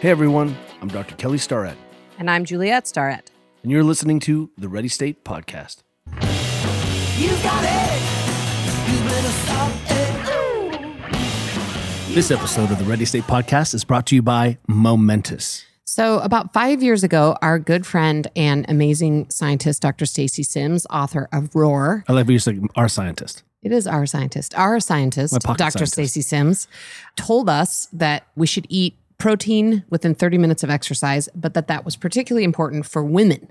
Hey everyone, I'm Dr. Kelly Starrett, And I'm Juliet Starrett. and you're listening to the Ready State Podcast. You got it. You better stop it. This episode of the Ready State Podcast is brought to you by Momentous. So, about five years ago, our good friend and amazing scientist, Dr. Stacy Sims, author of Roar, I love you like our scientist. it is our scientist, our scientist, Dr. Stacy Sims, told us that we should eat protein within 30 minutes of exercise, but that that was particularly important for women.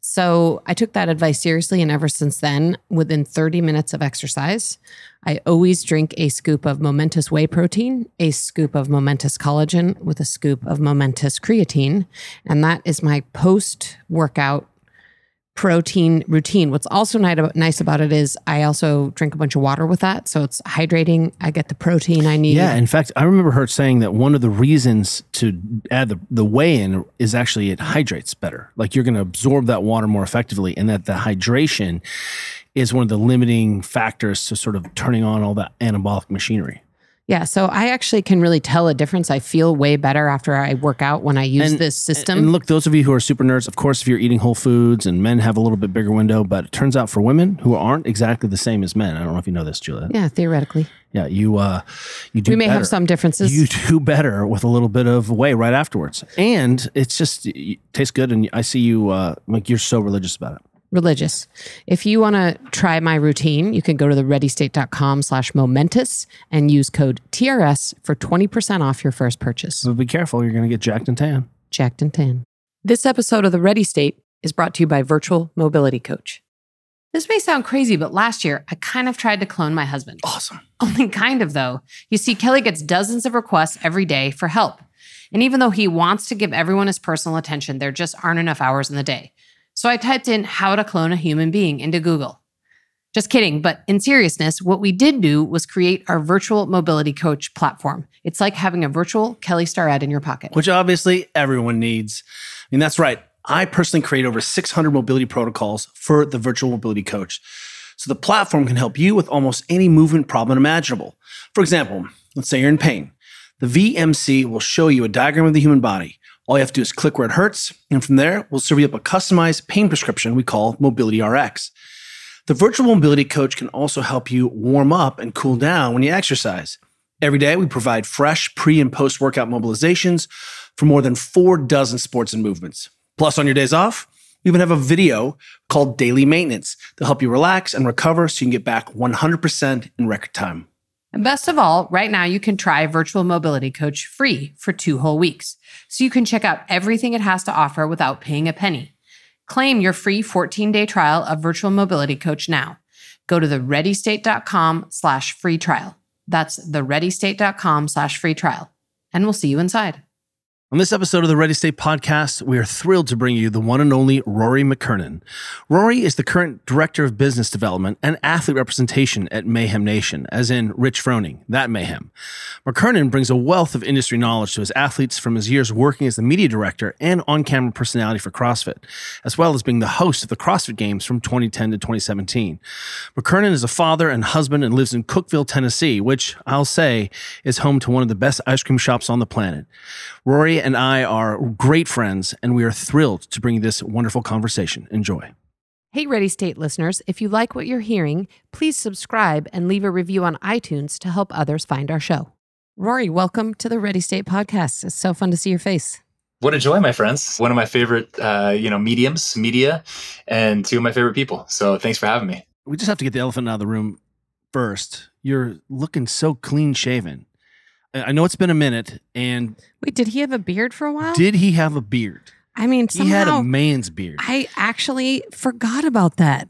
So I took that advice seriously. And ever since then, within 30 minutes of exercise, I always drink a scoop of momentous whey protein, a scoop of momentous collagen with a scoop of momentous creatine. And that is my post workout protein routine. What's also nice about it is I also drink a bunch of water with that. So it's hydrating. I get the protein I need. Yeah, in fact, I remember her saying that one of the reasons to add the, the whey in is actually it hydrates better. Like you're going to absorb that water more effectively, and that the hydration is one of the limiting factors to sort of turning on all that anabolic machinery. Yeah, so I actually can really tell a difference. I feel way better after I work out when I use And- this system. And look, those of you who are super nerds, of course, if you're eating whole foods and men have a little bit bigger window, but it turns out for women who aren't exactly the same as men, I don't know if you know this, Julia. yeah, theoretically. Yeah, you uh, you do. We may better. have some differences. You do better with a little bit of whey right afterwards, and it's just it tastes good. And I see you uh, like you're so religious about it. Religious. If you want to try my routine, you can go to the readystate.com slash momentous and use code TRS for 20% off your first purchase. So be careful, you're going to get jacked and tan. Jacked and Tan. This episode of The Ready State is brought to you by Virtual Mobility Coach. This may sound crazy, but last year I kind of tried to clone my husband. Awesome. Only kind of, though. You see, Kelly gets dozens of requests every day for help. And even though he wants to give everyone his personal attention, there just aren't enough hours in the day. So I typed in how to clone a human being into Google. Just kidding, but in seriousness, what we did do was create our virtual mobility coach platform. It's like having a virtual Kelly Starrett in your pocket. Which obviously everyone needs. I mean, that's right. I personally create over 600 mobility protocols for the virtual mobility coach. So the platform can help you with almost any movement problem imaginable. For example, let's say you're in pain. The VMC will show you a diagram of the human body. All you have to do is click where it hurts, and from there, we'll serve you up a customized pain prescription we call Mobility RX. The virtual mobility coach can also help you warm up and cool down when you exercise. Every day, we provide fresh pre and post workout mobilizations for more than four dozen sports and movements. Plus, on your days off, we even have a video called Daily Maintenance to help you relax and recover so you can get back 100% in record time. And best of all, right now you can try Virtual Mobility Coach free for two whole weeks. So you can check out everything it has to offer without paying a penny. Claim your free 14-day trial of Virtual Mobility Coach now. Go to thereadystate.com slash free trial. That's thereadystate.com slash free trial. And we'll see you inside. On this episode of the Ready State podcast, we are thrilled to bring you the one and only Rory McKernan. Rory is the current Director of Business Development and Athlete Representation at Mayhem Nation, as in Rich Froning, that Mayhem. McKernan brings a wealth of industry knowledge to his athletes from his years working as the media director and on camera personality for CrossFit, as well as being the host of the CrossFit Games from 2010 to 2017. McKernan is a father and husband and lives in Cookeville, Tennessee, which I'll say is home to one of the best ice cream shops on the planet. Rory and I are great friends, and we are thrilled to bring you this wonderful conversation. Enjoy. Hey, Ready State listeners, if you like what you're hearing, please subscribe and leave a review on iTunes to help others find our show. Rory, welcome to the Ready State podcast. It's so fun to see your face. What a joy, my friends. One of my favorite, uh, you know, mediums, media, and two of my favorite people. So thanks for having me. We just have to get the elephant out of the room first. You're looking so clean shaven. I know it's been a minute, and Wait, did he have a beard for a while? did he have a beard? I mean, He had a man's beard. I actually forgot about that.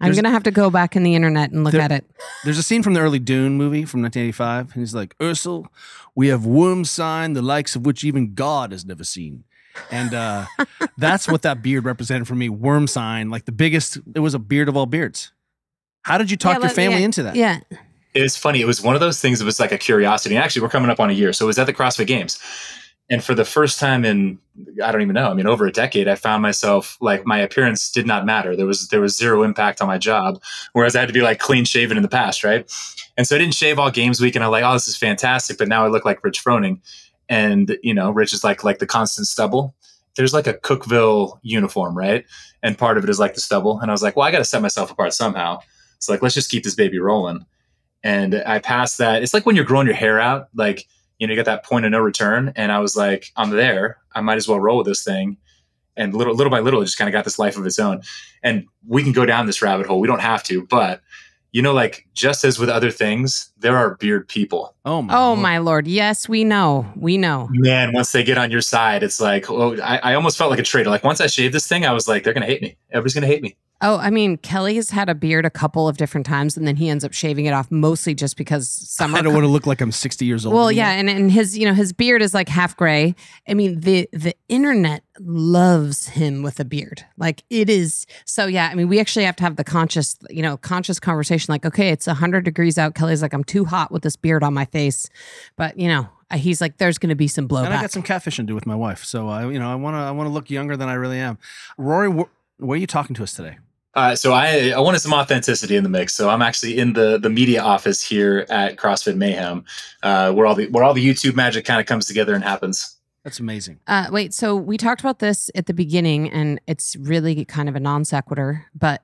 I'm going to have to go back in the internet and look There- at it. There's a scene from the early Dune movie from 1985, and he's like, Usul, we have worm sign, the likes of which even God has never seen. And uh, that's what that beard represented for me. Worm sign, like the biggest, it was a beard of all beards. How did you talk Yeah, your family yeah, into that? Yeah. It was funny. It was one of those things that was like a curiosity. And actually, we're coming up on a year. So it was at the CrossFit Games. And for the first time in, I don't even know, I mean, over a decade, I found myself like my appearance did not matter. There was, there was zero impact on my job. Whereas I had to be like clean shaven in the past. Right. And so I didn't shave all games week. And I'm like, oh, this is fantastic. But now I look like Rich Froning. And you know, Rich is like like the constant stubble. There's like a Cookeville uniform, right? And part of it is like the stubble. And I was like, well, I got to set myself apart somehow. So like, let's just keep this baby rolling. And I passed that. It's like when you're growing your hair out, like you know, you got that point of no return. And I was like, I'm there. I might as well roll with this thing. And little little by little, it just kind of got this life of its own. And we can go down this rabbit hole. We don't have to, but you know, like just as with other things, there are beard people. Oh my. Oh Lord. my lord. Yes, we know. We know. Man, once they get on your side, it's like, oh, I, I almost felt like a traitor. Like once I shaved this thing, I was like, they're gonna hate me. Everybody's gonna hate me. Oh, I mean, Kelly has had a beard a couple of different times, and then he ends up shaving it off mostly just because summer. I don't want to look like I'm 60 years old. well, yeah, and, and his you know his beard is like half gray. I mean the the internet loves him with a beard. Like it is so yeah. I mean we actually have to have the conscious you know conscious conversation. Like okay, it's hundred degrees out. Kelly's like I'm too hot with this beard on my face, but you know he's like there's going to be some And I blowback. got some catfishing to do with my wife. So I, you know, I want to, I want to look younger than I really am. Rory, wh- where are you talking to us today? Uh, so I, I wanted some authenticity in the mix. So I'm actually in the the media office here at CrossFit Mayhem, uh, where all the where all the YouTube magic kind of comes together and happens. That's amazing. Uh, wait, so we talked about this at the beginning, and it's really kind of a non sequitur, but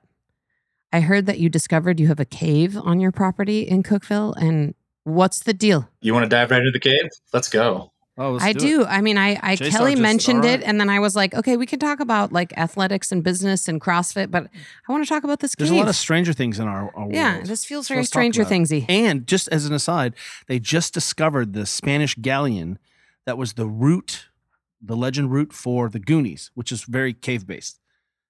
I heard that you discovered you have a cave on your property in Cookeville, and what's the deal? You want to dive right into the cave? Let's go. Oh, let's I do. do. I mean, I, I J-Star Kelly just- mentioned all it, and then I was like, okay, we can talk about like athletics and business and CrossFit, but I want to talk about this cave. There's cave. a lot of Stranger Things in our, our yeah, world. this feels very let's Stranger about it. Thingsy. And just as an aside, they just discovered the Spanish galleon that was the route, the legend route for the Goonies, which is very cave based.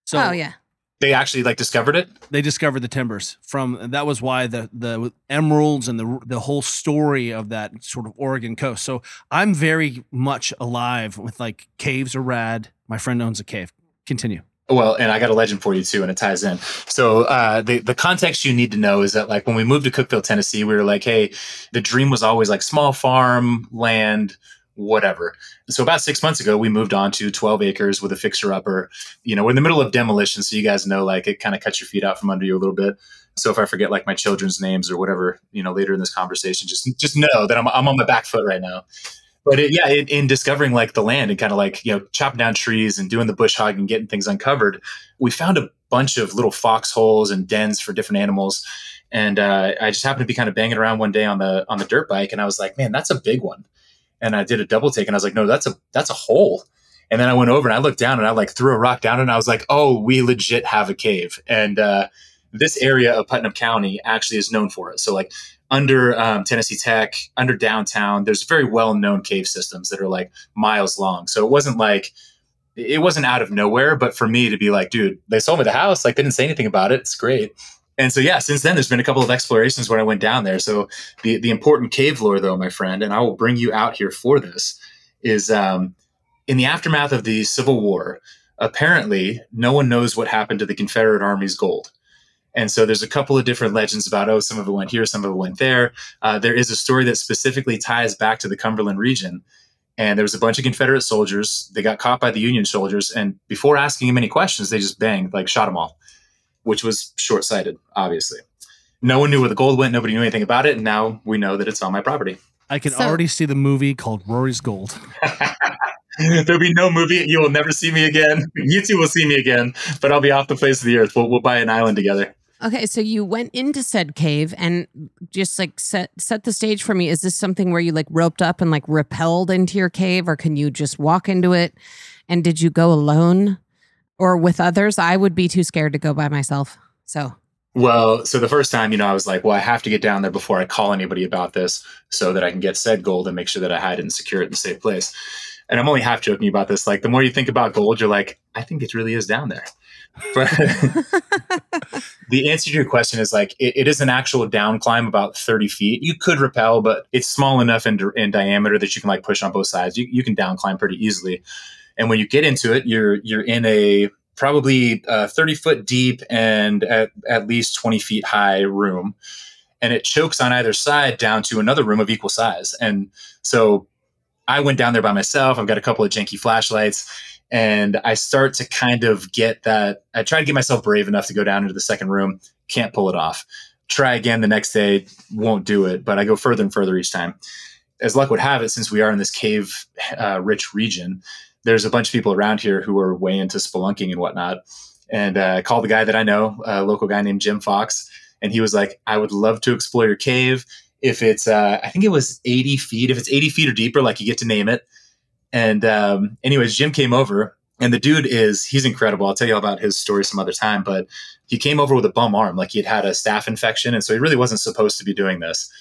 So oh yeah, They actually like discovered it. they discovered the timbers from that was why the the emeralds and the the whole story of that sort of Oregon coast. So I'm very much alive with like caves are rad. My friend owns a cave. Continue. Well, and I got a legend for you too, and it ties in. So uh, the the context you need to know is that like when we moved to Cookeville, Tennessee, we were like, hey, the dream was always like small farm land, whatever. So about six months ago, we moved on to 12 acres with a fixer upper. You know, we're in the middle of demolition, so you guys know like it kind of cuts your feet out from under you a little bit. So if I forget like my children's names or whatever, you know, later in this conversation, just just know that I'm I'm on my back foot right now. But it, yeah, in, in discovering like the land and kind of like you know chopping down trees and doing the bush hog and getting things uncovered, we found a bunch of little foxholes and dens for different animals. And uh, I just happened to be kind of banging around one day on the on the dirt bike, and I was like, man, that's a big one. And I did a double take, and I was like, no, that's a that's a hole. And then I went over and I looked down and I like threw a rock down and I was like, oh, we legit have a cave. And uh, this area of Putnam County actually is known for it. So like under um, Tennessee Tech, under downtown, there's very well known cave systems that are like miles long. So it wasn't like it wasn't out of nowhere, but for me to be like, dude, they sold me the house, like didn't say anything about it. It's great. And so yeah, since then there's been a couple of explorations when I went down there. So the the important cave lore though, my friend, and I will bring you out here for this, is um, in the aftermath of the Civil War, apparently no one knows what happened to the Confederate Army's gold. And so there's a couple of different legends about, oh, some of it went here, some of it went there. Uh, there is a story that specifically ties back to the Cumberland region. And there was a bunch of Confederate soldiers. They got caught by the Union soldiers. And before asking them any questions, they just banged, like shot them all, which was short sighted, obviously. No one knew where the gold went. Nobody knew anything about it. And now we know that it's on my property. I can So- already see the movie called Rory's Gold. There'll be no movie. You will never see me again. You two will see me again, but I'll be off the face of the earth. We'll, we'll buy an island together. Okay, so you went into said cave and just like set set the stage for me. Is this something where you like roped up and like repelled into your cave, or can you just walk into it? And did you go alone or with others? I would be too scared to go by myself. So Well, so the first time, you know, I was like, well, I have to get down there before I call anybody about this so that I can get said gold and make sure that I hide it and secure it in a safe place. And I'm only half joking about this. Like, the more you think about gold, you're like, I think it really is down there. But the answer to your question is like, it, it is an actual down climb about 30 feet. You could rappel, but it's small enough in, in diameter that you can like push on both sides. You, you can down climb pretty easily. And when you get into it, you're you're in a probably uh, 30 foot deep and at, at least 20 feet high room. And it chokes on either side down to another room of equal size. And so I went down there by myself. I've got a couple of janky flashlights. And I start to kind of get that. I try to get myself brave enough to go down into the second room. Can't pull it off. Try again the next day. Won't do it. But I go further and further each time. as luck would have it, since we are in this cave uh, rich region, there's a bunch of people around here who are way into spelunking and whatnot. And uh, I called the guy that I know, a local guy named Jim Fox, and he was like, "I would love to explore your cave. If it's, uh, I think it was 80 feet. If it's 80 feet or deeper, like you get to name it." And um, anyways, Jim came over, and the dude is he's incredible. I'll tell you all about his story some other time, but he came over with a bum arm, like he had had a staph infection, and so he really wasn't supposed to be doing this.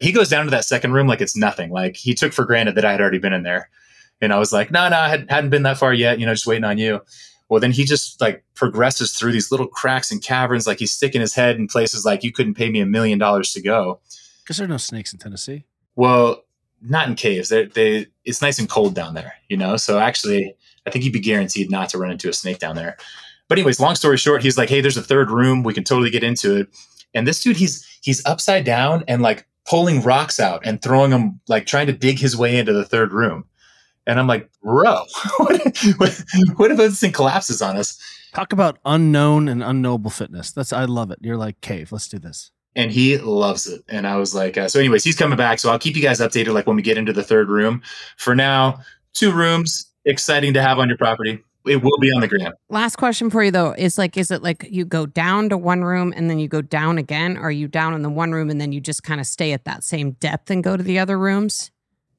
He goes down to that second room like it's nothing. Like he took for granted that I had already been in there. And I was like, no, no, I had, hadn't been that far yet, you know, just waiting on you. Well, then he just like progresses through these little cracks and caverns, like he's sticking his head in places like you couldn't pay me a million dollars to go. Because there are no snakes in Tennessee. Well, not in caves. They, they, it's nice and cold down there, you know. So actually, I think you'd be guaranteed not to run into a snake down there. But anyways, long story short, he's like, "Hey, there's a third room. We can totally get into it." And this dude, he's he's upside down and like pulling rocks out and throwing them, like trying to dig his way into the third room. And I'm like, bro, what, what, what if this thing collapses on us? Talk about unknown and unknowable fitness. That's I love it. You're like cave. Let's do this. And he loves it. And I was like, uh, so anyways, he's coming back. So I'll keep you guys updated like when we get into the third room. For now, two rooms, exciting to have on your property. It will be on the gram. Last question for you though is like, is it like you go down to one room and then you go down again? Or are you down in the one room and then you just kind of stay at that same depth and go to the other rooms?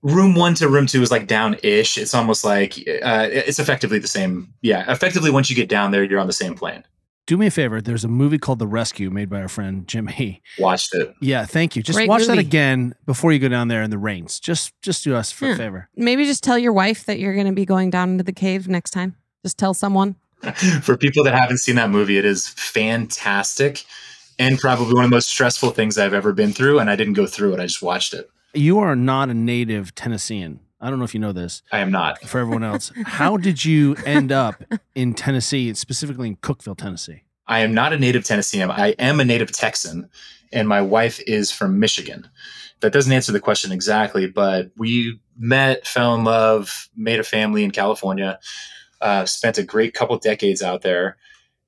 Room one to room two is like down ish. It's almost like uh, it's effectively the same. Yeah, effectively, once you get down there, you're on the same plane. Do me a favor. There's a movie called The Rescue made by our friend Jimmy. Watched it. Yeah, thank you. Just Great watch that again before you go down there in the rains. Just just do us for a favor. Maybe just tell your wife that you're going to be going down into the cave next time. Just tell someone. For people that haven't seen that movie, it is fantastic and probably one of the most stressful things I've ever been through. And I didn't go through it. I just watched it. You are not a native Tennessean. I don't know if you know this. I am not. For everyone else, how did you end up in Tennessee, specifically in Cookeville, Tennessee? I am not a native Tennessean. I am a native Texan, and my wife is from Michigan. That doesn't answer the question exactly, but we met, fell in love, made a family in California, uh, spent a great couple decades out there,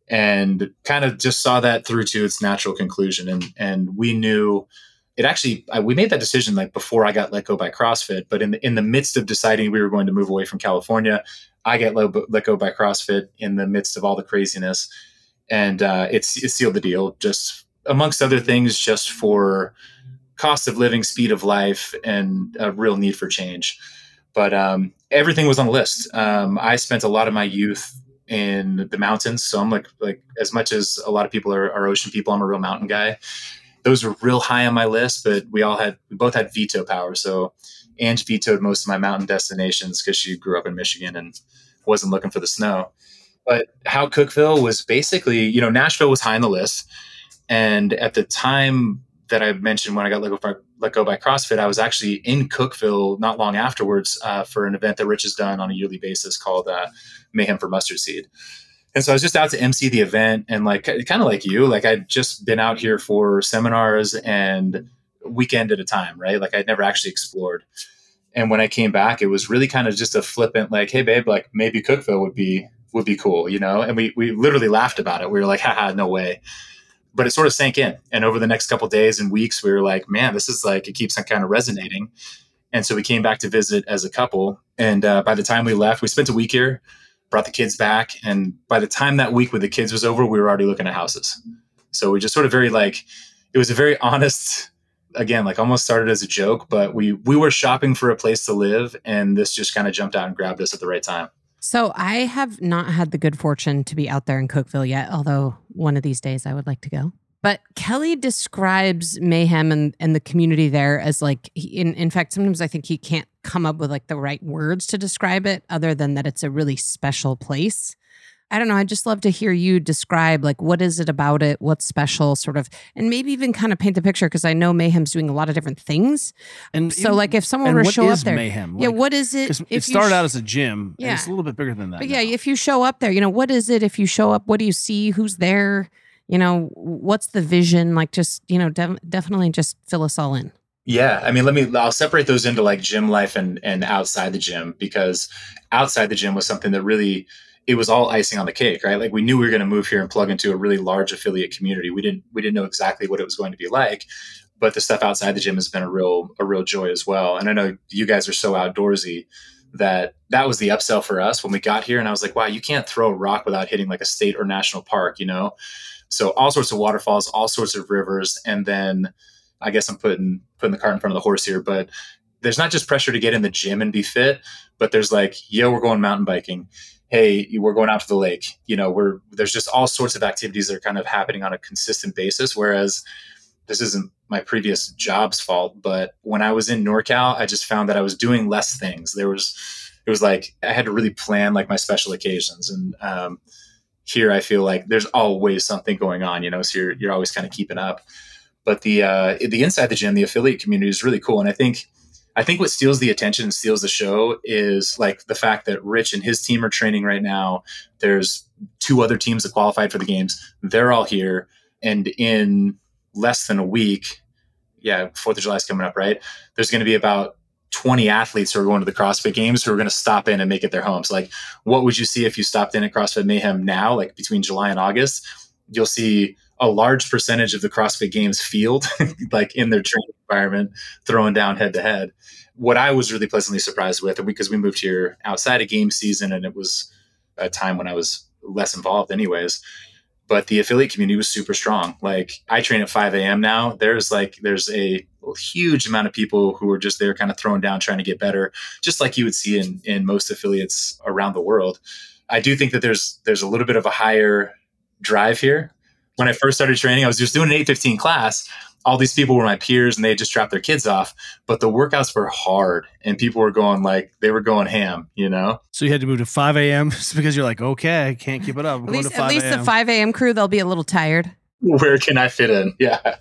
and kind of just saw that through to its natural conclusion. And and we knew it actually. I, we made that decision like before I got let go by CrossFit, but in the, in the midst of deciding we were going to move away from California, I get let, let go by CrossFit in the midst of all the craziness and uh, it's it sealed the deal. Just amongst other things, just for cost of living, speed of life, and a real need for change. But um, everything was on the list. Um, I spent a lot of my youth in the mountains, so I'm like like as much as a lot of people are, are ocean people, I'm a real mountain guy. Those were real high on my list, but we all had we both had veto power. So Ange vetoed most of my mountain destinations because she grew up in Michigan and wasn't looking for the snow but how Cookeville was basically, you know, Nashville was high on the list. And at the time that I mentioned when I got let go by, let go by CrossFit, I was actually in Cookeville not long afterwards uh, for an event that Rich has done on a yearly basis called uh, Mayhem for Mustard Seed. And so I was just out to MC the event and like kind of like you, like I'd just been out here for seminars and weekend at a time, right? Like I'd never actually explored. And when I came back, it was really kind of just a flippant, like, hey, babe, like maybe Cookeville would be would be cool, you know? And we we literally laughed about it. We were like, haha, no way. But it sort of sank in. And over the next couple days and weeks, we were like, man, this is like, it keeps on kind of resonating. And so we came back to visit as a couple. And uh, by the time we left, we spent a week here, brought the kids back. And by the time that week with the kids was over, we were already looking at houses. So we just sort of very like, it was a very honest, again, like almost started as a joke, but we we were shopping for a place to live, and this just kind of jumped out and grabbed us at the right time. So I have not had the good fortune to be out there in Cookeville yet, although one of these days I would like to go. But Kelly describes mayhem and, and the community there as like, he- in, in fact, sometimes I think he can't come up with like the right words to describe it other than that it's a really special place. I don't know. I'd just love to hear you describe like what is it about it, what's special, sort of, and maybe even kind of paint the picture because I know Mayhem's doing a lot of different things. And So, like, if someone were to show up there, mayhem? yeah, what is it? it started sh- out as a gym. Yeah, it's a little bit bigger than that. But yeah, if you show up there, you know, what is it? If you show up, what do you see? Who's there? You know, what's the vision? Like, just, you know, def- definitely just fill us all in. Yeah, I mean, let me. I'll separate those into like gym life and and outside the gym because outside the gym was something that really it was all icing on the cake, right? Like we knew we were going to move here and plug into a really large affiliate community. We didn't we didn't know exactly what it was going to be like, but the stuff outside the gym has been a real a real joy as well. And I know you guys are so outdoorsy that that was the upsell for us when we got here. And I was like, wow, you can't throw a rock without hitting like a state or national park, you know? So all sorts of waterfalls, all sorts of rivers, and then I guess I'm putting putting the cart in front of the horse here, but there's not just pressure to get in the gym and be fit, but there's like, yo, we're going mountain biking. Hey, we're going out to the lake. You know, we're there's just all sorts of activities that are kind of happening on a consistent basis. Whereas this isn't my previous job's fault, but when I was in NorCal, I just found that I was doing less things. There was it was like I had to really plan like my special occasions and um, here I feel like there's always something going on, you know, so you're you're always kind of keeping up. But the uh, the inside the gym, the affiliate community is really cool, and I think I think what steals the attention and steals the show is like the fact that Rich and his team are training right now. There's two other teams that qualified for the games. They're all here, and in less than a week, yeah, Fourth of July is coming up, right? There's going to be about 20 athletes who are going to the CrossFit Games who are going to stop in and make it their homes. Like, what would you see if you stopped in at CrossFit Mayhem now, like between July and August? You'll see a large percentage of the CrossFit Games field, like in their training environment, throwing down head to head. What I was really pleasantly surprised with, because we moved here outside of game season and it was a time when I was less involved, anyways, but the affiliate community was super strong. Like I train at 5 a.m. now. There's like there's a huge amount of people who are just there kind of thrown down trying to get better, just like you would see in in most affiliates around the world. I do think that there's there's a little bit of a higher drive here. When I first started training, I was just doing an 815 class, all these people were my peers and they just dropped their kids off, but the workouts were hard and people were going like they were going ham, you know? So you had to move to 5 a.m. because you're like, okay, I can't keep it up. At least, to 5 at least the 5 a.m. crew, they'll be a little tired. Where can I fit in? Yeah.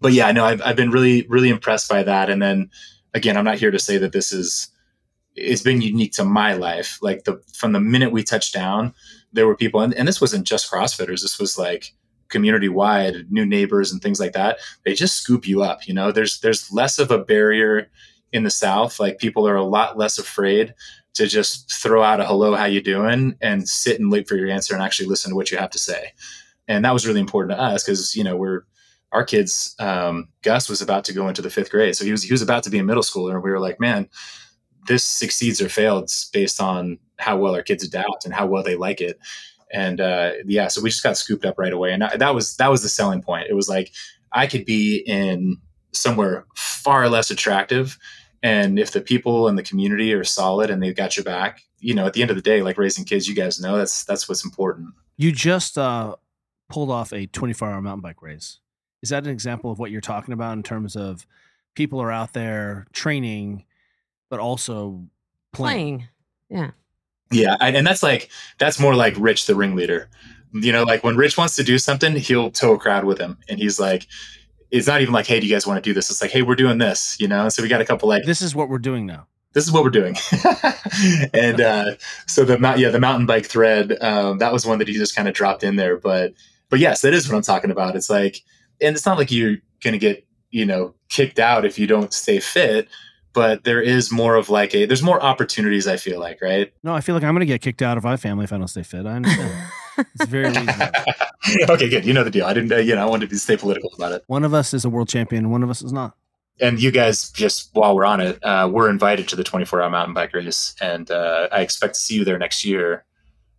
But yeah, no, I've, I've been really, really impressed by that. And then again, I'm not here to say that this is, it's been unique to my life. Like the, from the minute we touched down, there were people, and, and this wasn't just CrossFitters. This was like, community wide new neighbors and things like that they just scoop you up you know there's there's less of a barrier in the south like people are a lot less afraid to just throw out a hello how you doing and sit and wait for your answer and actually listen to what you have to say and that was really important to us because you know we're our kids um, gus was about to go into the fifth grade so he was he was about to be a middle schooler and we were like man this succeeds or fails based on how well our kids adapt and how well they like it and uh, yeah, so we just got scooped up right away, and that was that was the selling point. It was like I could be in somewhere far less attractive, and if the people and the community are solid and they've got your back, you know, at the end of the day, like raising kids, you guys know that's that's what's important. You just uh, pulled off a 24 hour mountain bike race. Is that an example of what you're talking about in terms of people are out there training, but also playing? Playing. Yeah. Yeah, and that's like that's more like Rich, the ringleader. You know, like when Rich wants to do something, he'll tow a crowd with him, and he's like, it's not even like, hey, do you guys want to do this? It's like, hey, we're doing this. You know, so we got a couple like This is what we're doing now. this is what we're doing. and uh, so the mount, yeah, the mountain bike thread, um, that was one that he just kind of dropped in there. But but yes, that is what I'm talking about. It's like, and it's not like you're gonna get you know kicked out if you don't stay fit. But there is more of like a there's more opportunities. I feel like right. No, I feel like I'm going to get kicked out of my family if I don't stay fit. I understand. it's very reasonable. okay, good. You know the deal. I didn't. Uh, you know, I wanted to stay political about it. One of us is a world champion, one of us is not. And you guys, just while we're on it, uh, we're invited to the 24 hour mountain bike race, and uh, I expect to see you there next year.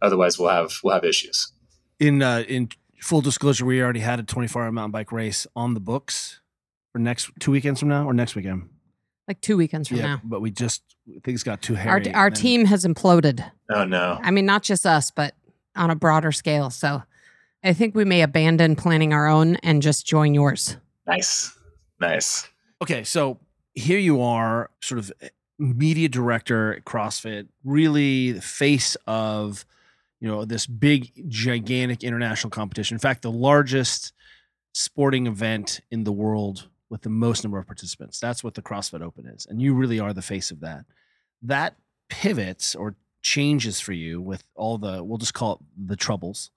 Otherwise, we'll have we'll have issues. In uh, in full disclosure, we already had a 24 hour mountain bike race on the books for next two weekends from now or next weekend. Like two weekends from now. but we just things got too Our, hairy. our and then- team has imploded. Oh no! I mean, not just us, but on a broader scale. So I think we may abandon planning our own and just join yours. Nice, nice. Okay, so here you are, sort of eh, media director at CrossFit, really the face of you know this big, gigantic international competition. In fact, the largest sporting event in the world with the most number of participants. That's what the CrossFit Open is, and you really are the face of that. That pivots or changes for you with all the we'll just call it the troubles.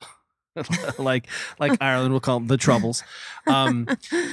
like like Ireland will call them the troubles. Um,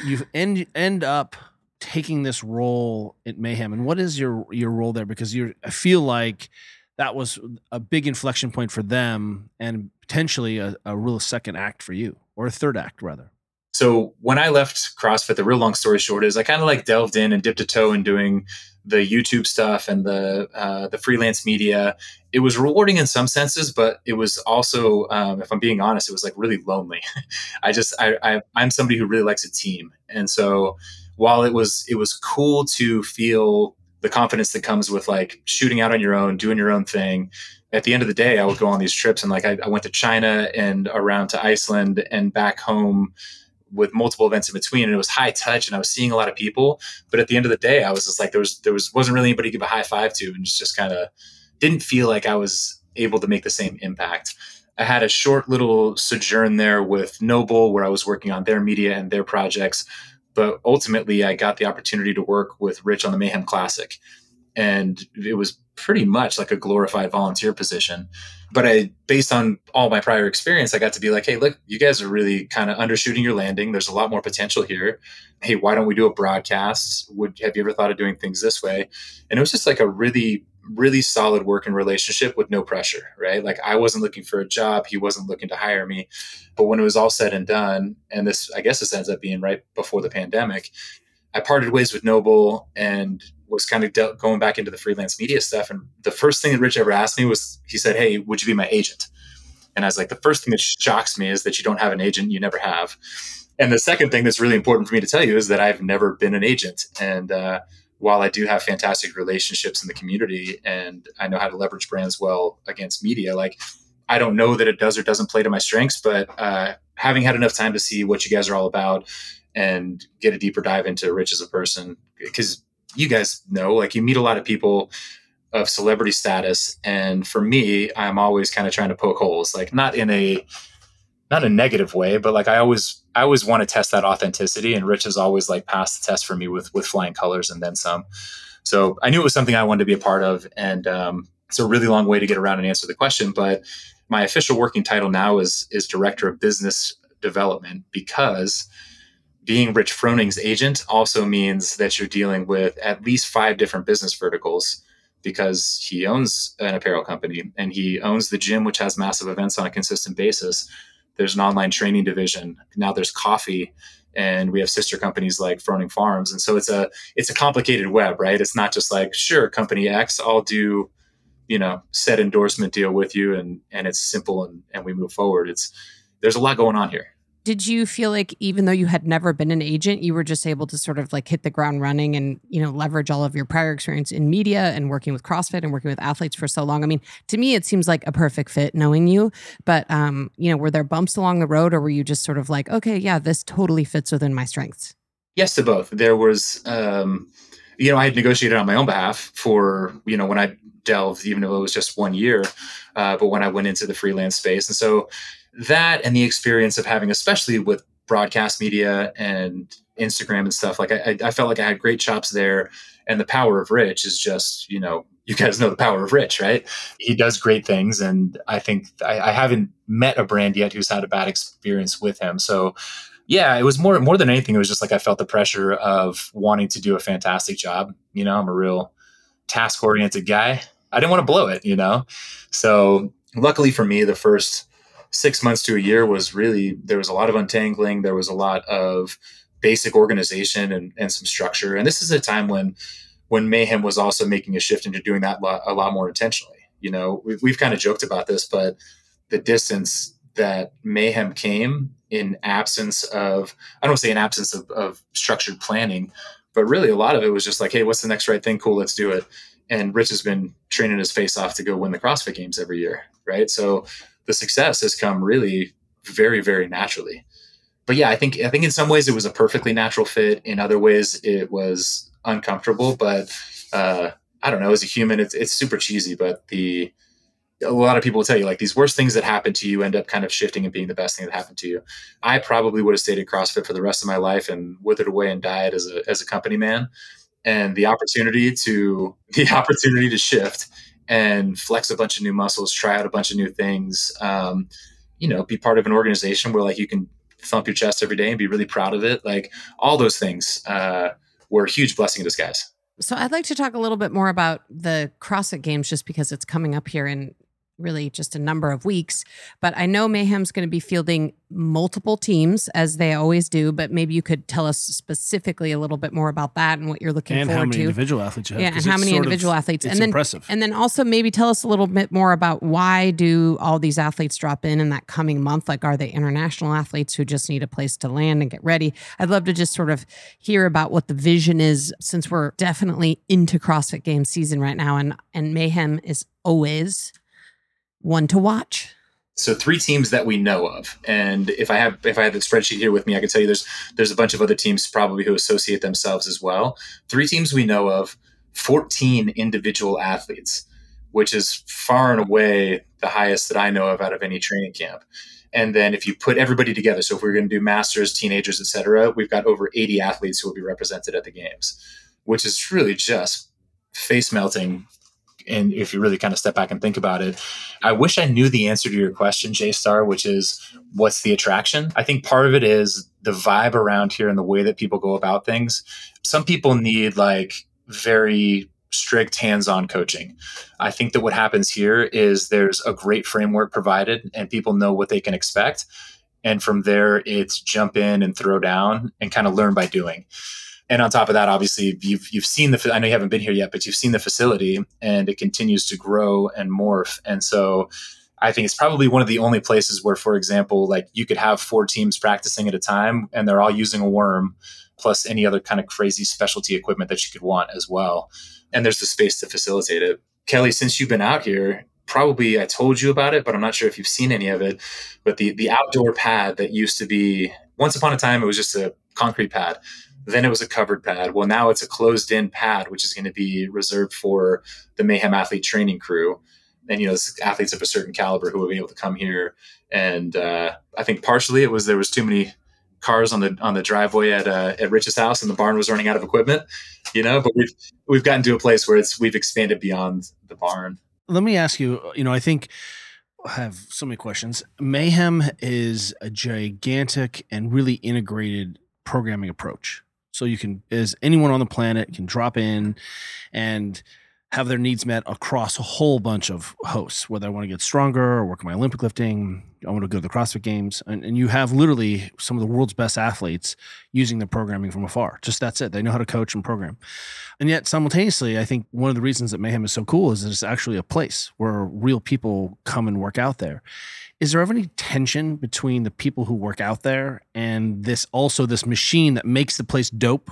you end end up taking this role at Mayhem, and what is your your role there? Because you, I feel like that was a big inflection point for them, and potentially a, a real second act for you, or a third act rather. So when I left CrossFit, the real long story short is I kind of like delved in and dipped a toe in doing the YouTube stuff and the uh, the freelance media. It was rewarding in some senses, but it was also, um, if I'm being honest, it was like really lonely. I just I, I I'm somebody who really likes a team, and so while it was it was cool to feel the confidence that comes with like shooting out on your own, doing your own thing. At the end of the day, I would go on these trips and like I, I went to China and around to Iceland and back home with multiple events in between and it was high touch and I was seeing a lot of people. But at the end of the day, I was just like there was there was wasn't really anybody to give a high five to and just, just kind of didn't feel like I was able to make the same impact. I had a short little sojourn there with NOBULL where I was working on their media and their projects. But ultimately I got the opportunity to work with Rich on the Mayhem Classic. And it was pretty much like a glorified volunteer position but I, based on all my prior experience, I got to be like, hey, look, you guys are really kind of undershooting your landing. There's a lot more potential here. Hey, why don't we do a broadcast? Would have you ever thought of doing things this way? And it was just like a really, really solid working relationship with no pressure, right? Like I wasn't looking for a job. He wasn't looking to hire me. But when it was all said and done, and this, I guess this ends up being right before the pandemic, I parted ways with NOBULL and was kind of going back into the freelance media stuff. And the first thing that Rich ever asked me was, he said, Hey, would you be my agent? And I was like, the first thing that shocks me is that you don't have an agent, you never have. And the second thing that's really important for me to tell you is that I've never been an agent. And uh, while I do have fantastic relationships in the community and I know how to leverage brands well against media, like I don't know that it does or doesn't play to my strengths, but uh, having had enough time to see what you guys are all about and get a deeper dive into Rich as a person, because you guys know, like you meet a lot of people of celebrity status, and for me, I'm always kind of trying to poke holes, like not in a not a negative way, but like I always I always want to test that authenticity, and Rich has always like passed the test for me with with flying colors and then some. So I knew it was something I wanted to be a part of, and um, it's a really long way to get around and answer the question. But my official working title now is is director of business development because being Rich Froning's agent also means that you're dealing with at least five different business verticals because he owns an apparel company and he owns the gym, which has massive events on a consistent basis. There's an online training division. Now there's coffee and we have sister companies like Froning Farms. And so it's a it's a complicated web, right? It's not just like, sure, company X, I'll do, you know, set endorsement deal with you and and it's simple and, and we move forward. It's there's a lot going on here did you feel like even though you had never been an agent you were just able to sort of like hit the ground running and you know leverage all of your prior experience in media and working with crossfit and working with athletes for so long? I mean to me it seems like a perfect fit knowing you but um you know were there bumps along the road or were you just sort of like okay yeah this totally fits within my strengths yes to both. There was um you know i had negotiated on my own behalf for you know when i delved even though it was just one year uh, but when i went into the freelance space. And so that and the experience of having, especially with broadcast media and Instagram and stuff, like I, I felt like I had great chops there. And the power of Rich is just, you know, you guys know the power of Rich, right? He does great things. And I think I, I haven't met a brand yet who's had a bad experience with him. So, yeah, it was more more than anything. It was just like I felt the pressure of wanting to do a fantastic job. You know, I'm a real task oriented guy. I didn't want to blow it. You know, so luckily for me, the first six months to a year was really there was a lot of untangling. There was a lot of basic organization and, and some structure. And this is a time when when mayhem was also making a shift into doing that a lot more intentionally. You know we, we've kind of joked about this but the distance that mayhem came in absence of i don't say in absence of, of structured planning but really a lot of it was just like hey what's the next right thing? Cool let's do it. And rich has been training his face off to go win the crossfit games every year right? So the success has come really very very naturally. But yeah i think i think in some ways it was a perfectly natural fit. In other ways it was uncomfortable but uh, i don't know as a human it's, it's super cheesy but the a lot of people will tell you like these worst things that happen to you end up kind of shifting and being the best thing that happened to you. I probably would have stayed at crossfit for the rest of my life and withered away and died as a, as a company man. And the opportunity to the opportunity to shift and flex a bunch of new muscles, try out a bunch of new things. Um, you know, be part of an organization where like you can thump your chest every day and be really proud of it. Like all those things uh, were a huge blessing in disguise. So I'd like to talk a little bit more about the CrossFit Games, just because it's coming up here in really just a number of weeks. But I know Mayhem's going to be fielding multiple teams as they always do. But maybe you could tell us specifically a little bit more about that and what you're looking and how forward many to. individual athletes you have. Yeah, and how many sort of- individual athletes, and then impressive. and then also maybe tell us a little bit more about why do all these athletes drop in in that coming month? Like, are they international athletes who just need a place to land and get ready? I'd love to just sort of hear about what the vision is, since we're definitely into CrossFit Games season right now, and and Mayhem is always one to watch. So three teams that we know of, and if I have if I had the spreadsheet here with me, I can tell you there's there's a bunch of other teams probably who associate themselves as well. Three teams we know of, 14 individual athletes, which is far and away the highest that I know of out of any training camp. And then if you put everybody together, so if we're going to do masters, teenagers, etc., we've got over 80 athletes who will be represented at the games, which is really just face melting and if you really kind of step back and think about it, I wish I knew the answer to your question, J Star, which is what's the attraction? I think part of it is the vibe around here and the way that people go about things. Some people need like very strict hands-on coaching. I think that what happens here is there's a great framework provided and people know what they can expect. And from there, it's jump in and throw down and kind of learn by doing and on top of that, obviously you've you've seen the I know you haven't been here yet, but you've seen the facility and it continues to grow and morph. And so I think it's probably one of the only places where, for example, like you could have four teams practicing at a time and they're all using a worm plus any other kind of crazy specialty equipment that you could want as well. And there's the space to facilitate it. Kelly, since you've been out here, probably I told you about it, but I'm not sure if you've seen any of it. But the the outdoor pad that used to be once upon a time it was just a concrete pad then it was a covered pad. Well, now it's a closed in pad, which is going to be reserved for the Mayhem athlete training crew. And, you know, athletes of a certain caliber who will be able to come here. And uh, I think partially it was there was too many cars on the on the driveway at uh, at Rich's house, and the barn was running out of equipment. You know, but we've we've gotten to a place where it's we've expanded beyond the barn. Let me ask you, you know, I think I have so many questions. Mayhem is a gigantic and really integrated programming approach. So you can, as anyone on the planet, can drop in and have their needs met across a whole bunch of hosts, whether I want to get stronger or work on my Olympic lifting, I want to go to the CrossFit Games. And, and you have literally some of the world's best athletes using the programming from afar. Just that's it. They know how to coach and program. And yet, simultaneously, I think one of the reasons that Mayhem is so cool is that it's actually a place where real people come and work out there. Is there ever any tension between the people who work out there and this also this machine that makes the place dope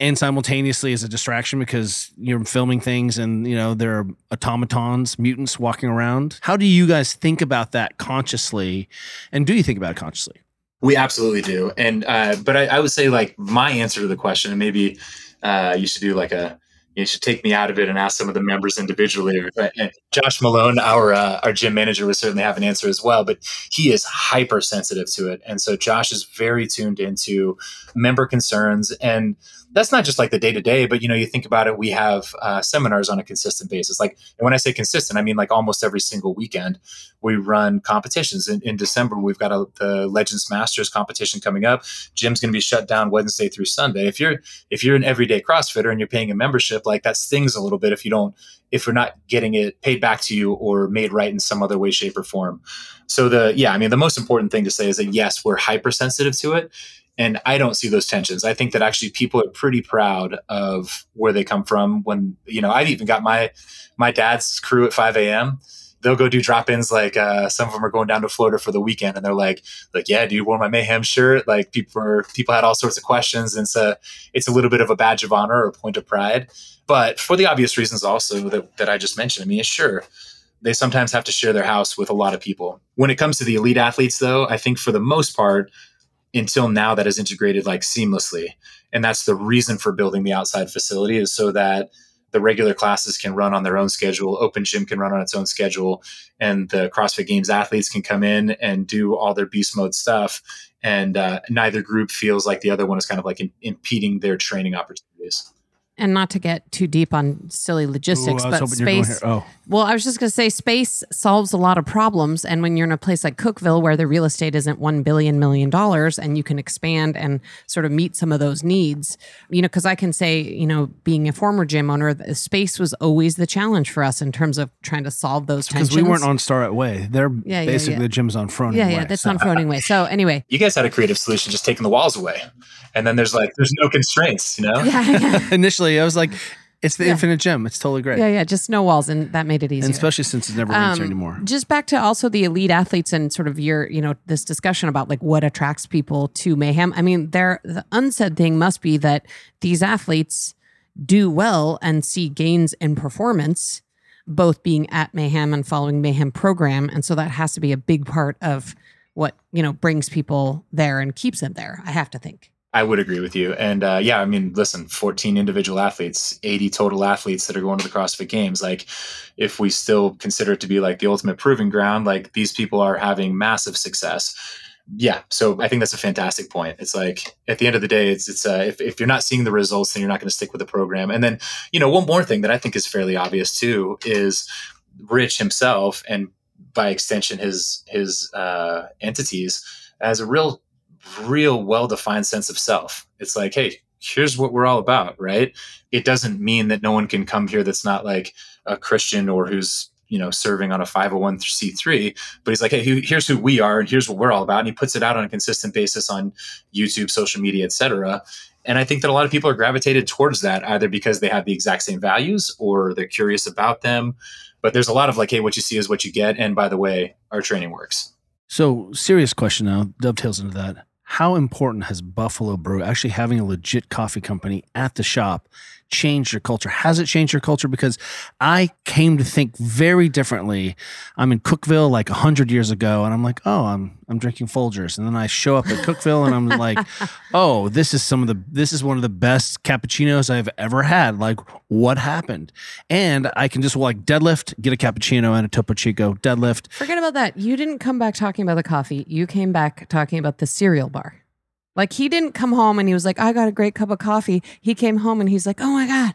and simultaneously as a distraction because you're filming things and you know there are automatons mutants walking around how do you guys think about that consciously and do you think about it consciously We absolutely do, and uh, but I, I would say like my answer to the question, and maybe uh, you should do like a you should take me out of it and ask some of the members individually. And Josh Malone, our uh, our gym manager, would certainly have an answer as well. But he is hypersensitive to it, and so Josh is very tuned into member concerns and that's not just like the day to day, but you know, you think about it, we have uh, seminars on a consistent basis. Like, and when I say consistent, I mean like almost every single weekend we run competitions. In, in December, we've got a, the Legends Masters competition coming up. Gym's going to be shut down Wednesday through Sunday. If you're if you're an everyday CrossFitter and you're paying a membership, like that stings a little bit if you don't if you're not getting it paid back to you or made right in some other way, shape, or form. So the yeah, I mean, the most important thing to say is that yes, we're hypersensitive to it and I don't see those tensions. I think that actually people are pretty proud of where they come from. When you know, I've even got my my dad's crew at 5 a.m. They'll go do drop-ins. Like uh, some of them are going down to Florida for the weekend, and they're like, "Like, yeah, dude, wore my mayhem shirt." Like people were, people had all sorts of questions, and so it's a little bit of a badge of honor or a point of pride. But for the obvious reasons, also that that I just mentioned. I mean, sure, they sometimes have to share their house with a lot of people. When it comes to the elite athletes, though, I think for the most part, until now that is integrated like seamlessly. And that's the reason for building the outside facility is so that the regular classes can run on their own schedule open gym can run on its own schedule and the crossfit games athletes can come in and do all their beast mode stuff. And uh, neither group feels like the other one is kind of like in, impeding their training opportunities and not to get too deep on silly logistics, Ooh, but hoping you were going space. Oh, Well, I was just going to say space solves a lot of problems. And when you're in a place like Cookeville, where the real estate isn't $1 billion million dollars and you can expand and sort of meet some of those needs, you know, because I can say, you know, being a former gym owner, the space was always the challenge for us in terms of trying to solve those because tensions. we weren't on Starrett Way. They're Yeah, yeah, basically yeah. the gym's on Froning Yeah, Way. yeah, yeah, that's so- on Froning Way. So anyway, You guys had a creative solution, just taking the walls away, and then there's like there's no constraints, you know. yeah, yeah, Initially, I was like, it's the Yeah. infinite gym. It's totally great. yeah, yeah, just no walls, and that made it easier. And especially since it's never here Um, anymore. Just back to also the elite athletes and sort of your, you know, this discussion about like what attracts people to mayhem. I mean, there the unsaid thing must be that these athletes do well and see gains in performance, both being at mayhem and following mayhem program, and so that has to be a big part of what you know brings people there and keeps them there. I have to think. I would agree with you. And uh, yeah, I mean, listen, 14 individual athletes, 80 total athletes that are going to the CrossFit Games. Like, if we still consider it to be like the ultimate proving ground, like these people are having massive success. Yeah, so I think that's a fantastic point. It's like at the end of the day, it's it's uh, if if you're not seeing the results, then you're not going to stick with the program. And then you know, one more thing that I think is fairly obvious too is Rich himself, and by extension his his uh, entities, as a real real well-defined sense of self. It's like, hey, here's what we're all about, right? It doesn't mean that no one can come here that's not like a Christian or who's you know serving on a 501c3 but he's like hey here's who we are and here's what we're all about and he puts it out on a consistent basis on youtube social media etc and i think that a lot of people are gravitated towards that either because they have the exact same values or they're curious about them but there's a lot of like hey what you see is what you get and by the way our training works So, serious question now dovetails into that. How important has Buffalo Brew actually having a legit coffee company at the shop changed your culture? Has it changed your culture? Because I came to think very differently. I'm in Cookeville like hundred years ago, and I'm like, oh, I'm I'm drinking Folgers, and then I show up at Cookeville, and I'm like, oh, this is some of the this is one of the best cappuccinos I've ever had. Like, what happened? And I can just like deadlift, get a cappuccino and a Topo Chico, deadlift. Forget about that. You didn't come back talking about the coffee. You came back talking about the cereal bar. Like he didn't come home and he was like, I got a great cup of coffee. He came home and he's like, oh my God,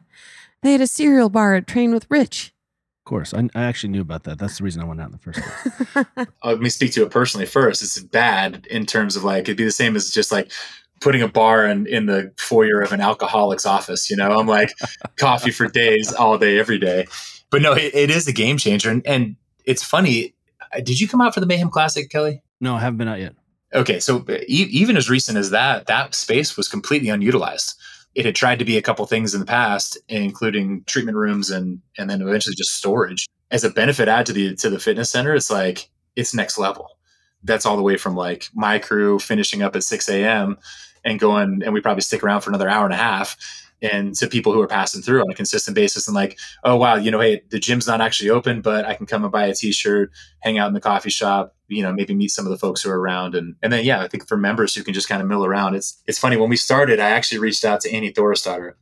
they had a cereal bar at Train with Rich. Of course, I, I actually knew about that. That's the reason I went out in the first place. Uh, let me speak to it personally first. It's bad in terms of like it'd be the same as just like putting a bar in, in the foyer of an alcoholic's office. You know, I'm like coffee for days, all day, every day. But no, it, it is a game changer, and, and it's funny. Uh, Did you come out for the Mayhem Classic, Kelly? No, I haven't been out yet. Okay, so uh, e- even as recent as that, that space was completely unutilized. It had tried to be a couple things in the past, including treatment rooms and and then eventually just storage. As a benefit add to the to the fitness center, it's like it's next level. That's all the way from like my crew finishing up at six a.m. and going, and we probably stick around for another hour and a half. And to people who are passing through on a consistent basis, and like, oh wow, you know, hey, the gym's not actually open, but I can come and buy a T-shirt, hang out in the coffee shop, you know, maybe meet some of the folks who are around. And and then yeah, I think for members who can just kind of mill around, it's it's funny. When we started, I actually reached out to Annie Thorisdottir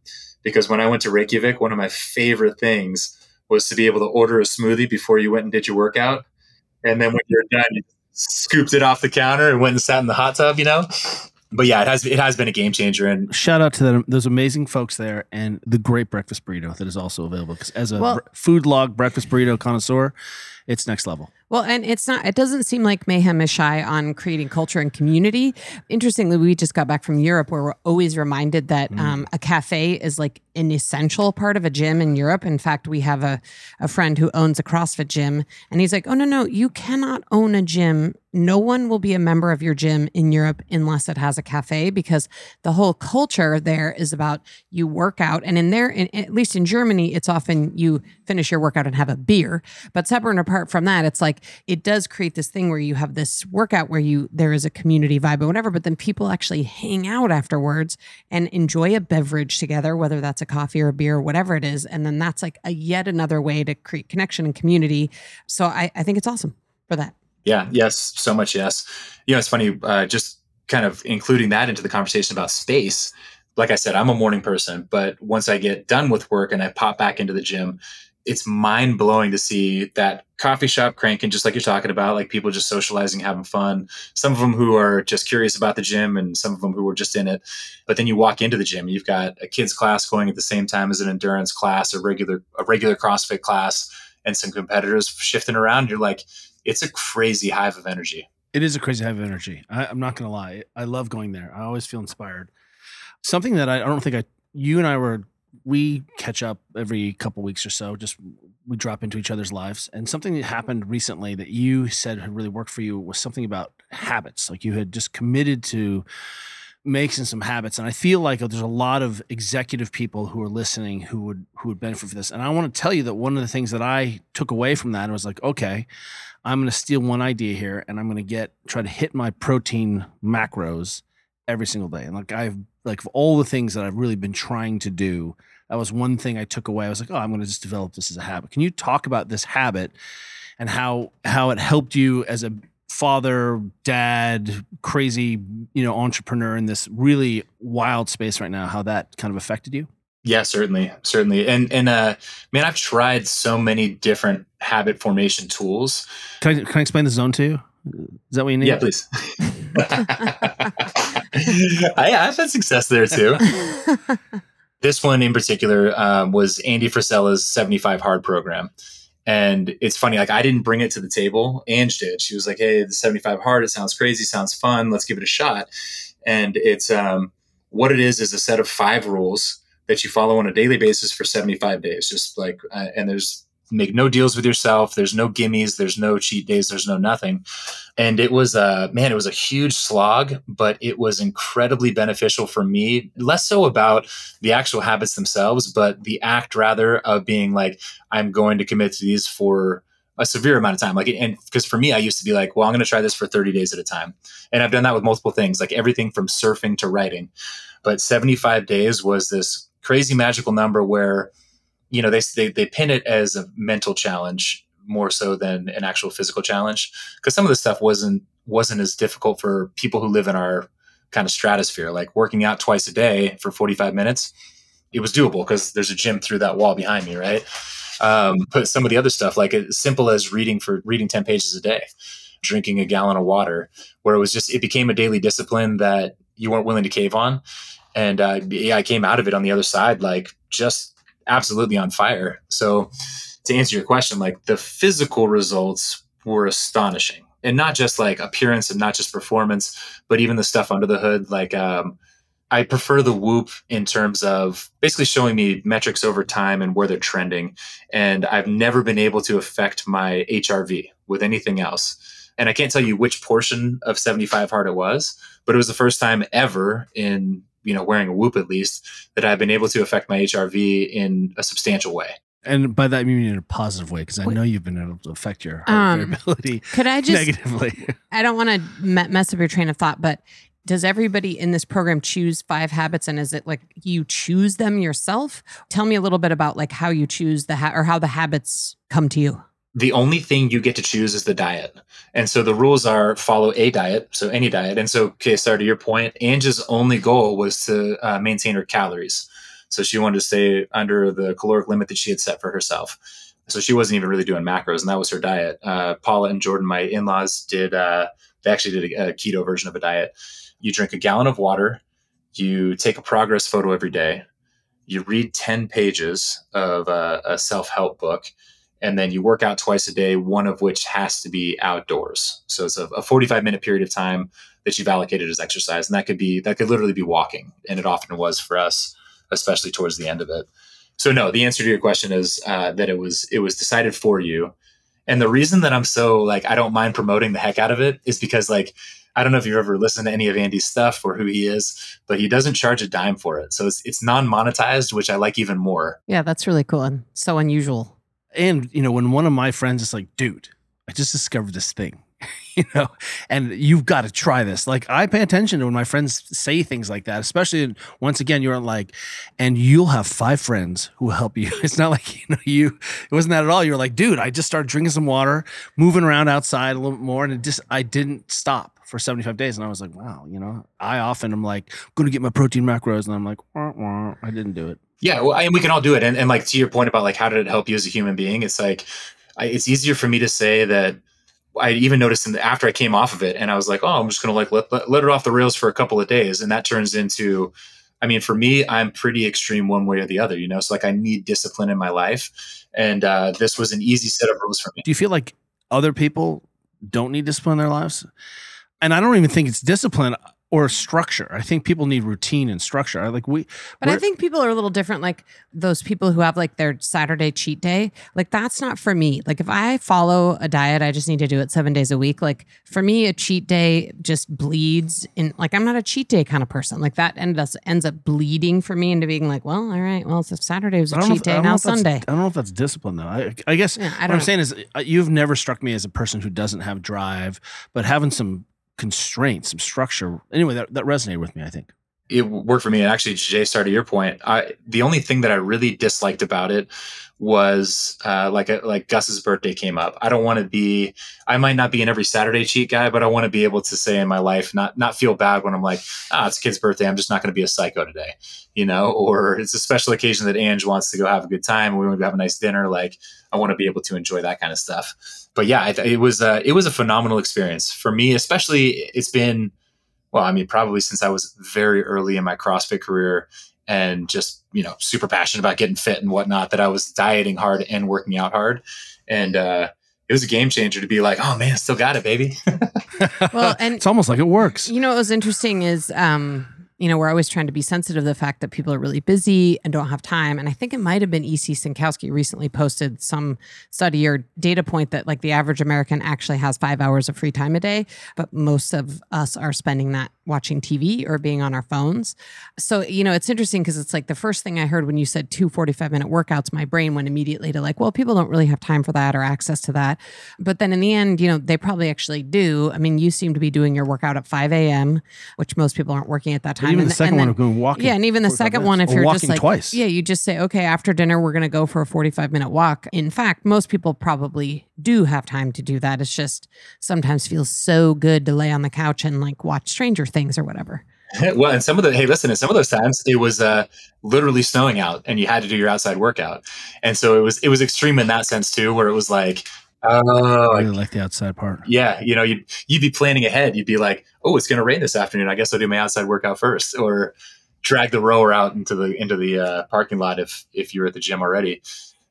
because when I went to Reykjavik, one of my favorite things was to be able to order a smoothie before you went and did your workout. And then when you're done, you scooped it off the counter and went and sat in the hot tub, you know? But yeah, it has it has been a game changer and Shout out to them, those amazing folks there and the great breakfast burrito that is also available. Because as a Well- br- food log breakfast burrito connoisseur, it's next level. Well, and it's not, it doesn't seem like Mayhem is shy on creating culture and community. Interestingly, we just got back from Europe where we're always reminded that um, a cafe is like an essential part of a gym in Europe. In fact, we have a, a friend who owns a CrossFit gym, and he's like, oh, no, no, you cannot own a gym. No one will be a member of your gym in Europe unless it has a cafe because the whole culture there is about you work out. And in there, in, at least in Germany, it's often you finish your workout and have a beer. But separate and apart from that, it's like it does create this thing where you have this workout where you there is a community vibe or whatever, but then people actually hang out afterwards and enjoy a beverage together, whether that's a coffee or a beer or whatever it is. And then that's like a yet another way to create connection and community. So I, I think it's awesome for that. Yeah, yes, so much yes. You know, it's funny, uh, just kind of including that into the conversation about space. Like I said, I'm a morning person, but once I get done with work and I pop back into the gym, it's mind blowing to see that coffee shop cranking, just like you're talking about, like people just socializing, having fun. Some of them who are just curious about the gym, and some of them who are just in it. But then you walk into the gym, you've got a kids class going at the same time as an endurance class, a regular a regular CrossFit class, and some competitors shifting around. You're like, it's a crazy hive of energy. It is a crazy hive of energy. I, I'm not going to lie. I love going there. I always feel inspired. Something that I, I don't think I, you and I were, we catch up every couple weeks or so. Just we drop into each other's lives. And something that happened recently that you said had really worked for you was something about habits. Like you had just committed to making some habits. And I feel like there's a lot of executive people who are listening who would who would benefit from this. And I want to tell you that one of the things that I took away from that was like, okay, I'm going to steal one idea here and I'm going to get try to hit my protein macros every single day. And like I've like all the things that I've really been trying to do, that was one thing I took away. I was like, oh, I'm going to just develop this as a habit. Can you talk about this habit and how how it helped you as a father, dad, crazy, you know, entrepreneur in this really wild space right now, how that kind of affected you? Yeah, certainly, certainly, and and uh, man, I've tried so many different habit formation tools. Can I, can I explain the zone to you? Is that what you need? Yeah, please. I, I've had success there too. this one in particular um, was Andy Frisella's 75 Hard program. And it's funny, like I didn't bring it to the table. Ange did. She was like, "Hey, the 75 hard. It sounds crazy. Sounds fun. Let's give it a shot." And it's um, what it is is a set of five rules that you follow on a daily basis for 75 days. Just like, uh, and there's make no deals with yourself. There's no gimmies. There's no cheat days. There's no nothing. And it was a man, it was a huge slog, but it was incredibly beneficial for me. Less so about the actual habits themselves, but the act rather of being like, I'm going to commit to these for a severe amount of time. Like, and because for me, I used to be like, well, I'm going to try this for 30 days at a time. And I've done that with multiple things, like everything from surfing to writing. But 75 days was this crazy magical number where you know they, they they pin it as a mental challenge more so than an actual physical challenge because some of the stuff wasn't wasn't as difficult for people who live in our kind of stratosphere. Like working out twice a day for 45 minutes it was doable because there's a gym through that wall behind me right? Um, but some of the other stuff like as simple as reading for reading 10 pages a day drinking a gallon of water where it was just it became a daily discipline that you weren't willing to cave on. And uh, yeah, I came out of it on the other side like just absolutely on fire. So to answer your question, like the physical results were astonishing, and not just like appearance and not just performance, but even the stuff under the hood. Like um, I prefer the Whoop in terms of basically showing me metrics over time and where they're trending. And I've never been able to affect my HRV with anything else. And I can't tell you which portion of 75 hard it was, but it was the first time ever in you know wearing a whoop at least that I've been able to affect my HRV in a substantial way. And by that, you mean in a positive way, because I know you've been able to affect your heart Um, variability Could I just? negatively. I don't want to mess up your train of thought, but does everybody in this program choose five habits, and is it like you choose them yourself? Tell me a little bit about like how you choose the ha- or how the habits come to you. The only thing you get to choose is the diet. And so the rules are follow a diet, so any diet. And so, sorry, to your point, Ange's only goal was to uh, maintain her calories. So she wanted to stay under the caloric limit that she had set for herself. So she wasn't even really doing macros, and that was her diet. Uh, Paula and Jordan, my in laws, did, uh, they actually did a, a keto version of a diet. You drink a gallon of water, you take a progress photo every day, you read 10 pages of uh, a self help book, and then you work out twice a day, one of which has to be outdoors. So it's a, a 45 minute period of time that you've allocated as exercise. And that could be, that could literally be walking. And it often was for us, especially towards the end of it. So no, the answer to your question is uh, that it was, it was decided for you. And the reason that I'm so like, I don't mind promoting the heck out of it is because like, I don't know if you've ever listened to any of Andy's stuff or who he is, but he doesn't charge a dime for it. So it's, it's non-monetized, which I like even more. Yeah, that's really cool and so unusual. And you know when one of my friends is like dude i just discovered this thing you know and you've got to try this. Like i pay attention to when my friends say things like that especially once again you're like and you'll have five friends who will help you. It's not like you know you it wasn't that at all. You're like dude i just started drinking some water moving around outside a little bit more and it just i didn't stop for 75 days. And I was like, wow, you know, I often am like, I'm going to get my protein macros. And I'm like, wah, wah, I didn't do it. Yeah, well, and we can all do it. And, and like to your point about like how did it help you as a human being? It's like I, it's easier for me to say that. I even noticed in the, after I came off of it, and I was like, "Oh, I'm just gonna like let, let let it off the rails for a couple of days," and that turns into, I mean, for me, I'm pretty extreme one way or the other, you know. So like, I need discipline in my life, and uh, this was an easy set of rules for me. Do you feel like other people don't need discipline in their lives? And I don't even think it's discipline or structure. I think people need routine and structure. I Like we, But I think people are a little different. Like those people who have like their Saturday cheat day, like that's not for me. Like if I follow a diet, I just need to do it seven days a week. Like for me, a cheat day just bleeds in. Like I'm not a cheat day kind of person. Like that ends up ends up bleeding for me into being like, well, all right, well, if Saturday was a cheat if- day, now Sunday. I don't know if that's discipline though. I, I guess Yeah, I what I'm don't. saying is uh, you've never struck me as a person who doesn't have drive, but having some constraints, some structure. Anyway, that, that resonated with me. I think. it worked for me. And actually, Jay, started your point. I the only thing that I really disliked about it was uh, like a, like Gus's birthday came up. I don't want to be. I might not be an every Saturday cheat guy, but I want to be able to say in my life, not not feel bad when I'm like, ah, it's a kid's birthday. I'm just not going to be a psycho today, you know. Or it's a special occasion that Ange wants to go have a good time. We want to have a nice dinner. Like I want to be able to enjoy that kind of stuff. But yeah, I th- it was uh, it was a phenomenal experience for me. Especially, it's been well, I mean, probably since I was very early in my CrossFit career and just, you know, super passionate about getting fit and whatnot, that I was dieting hard and working out hard. And uh, it was a game changer to be like, oh man, still got it, baby. Well, and it's almost like it works. You know what was interesting is, um, you know, we're always trying to be sensitive to the fact that people are really busy and don't have time. And I think it might have been EC Synkowski recently posted some study or data point that like the average American actually has five hours of free time a day, but most of us are spending that watching TV or being on our phones. So, you know, it's interesting because it's like the first thing I heard when you said two 45 minute workouts, my brain went immediately to like, well, people don't really have time for that or access to that. But then in the end, you know, they probably actually do. I mean, you seem to be doing your workout at 5 a.m., which most people aren't working at that But time. even And- the second one then- of going walking. yeah, and even the second minutes, one, if or you're just like, twice. yeah, you just say, okay, after dinner, we're going to go for a 45 minute walk. In fact, most people probably do have time to do that. It's just sometimes feels so good to lay on the couch and like watch Stranger Things or whatever. well, and some of the hey, listen, and some of those times it was uh, literally snowing out, and you had to do your outside workout, and so it was it was extreme in that sense too, where it was like, oh, I like, really like the outside part. yeah, you know, you'd you'd be planning ahead. You'd be like, oh, it's going to rain this afternoon. I guess I'll do my outside workout first, or drag the rower out into the into the uh, parking lot if if you're at the gym already.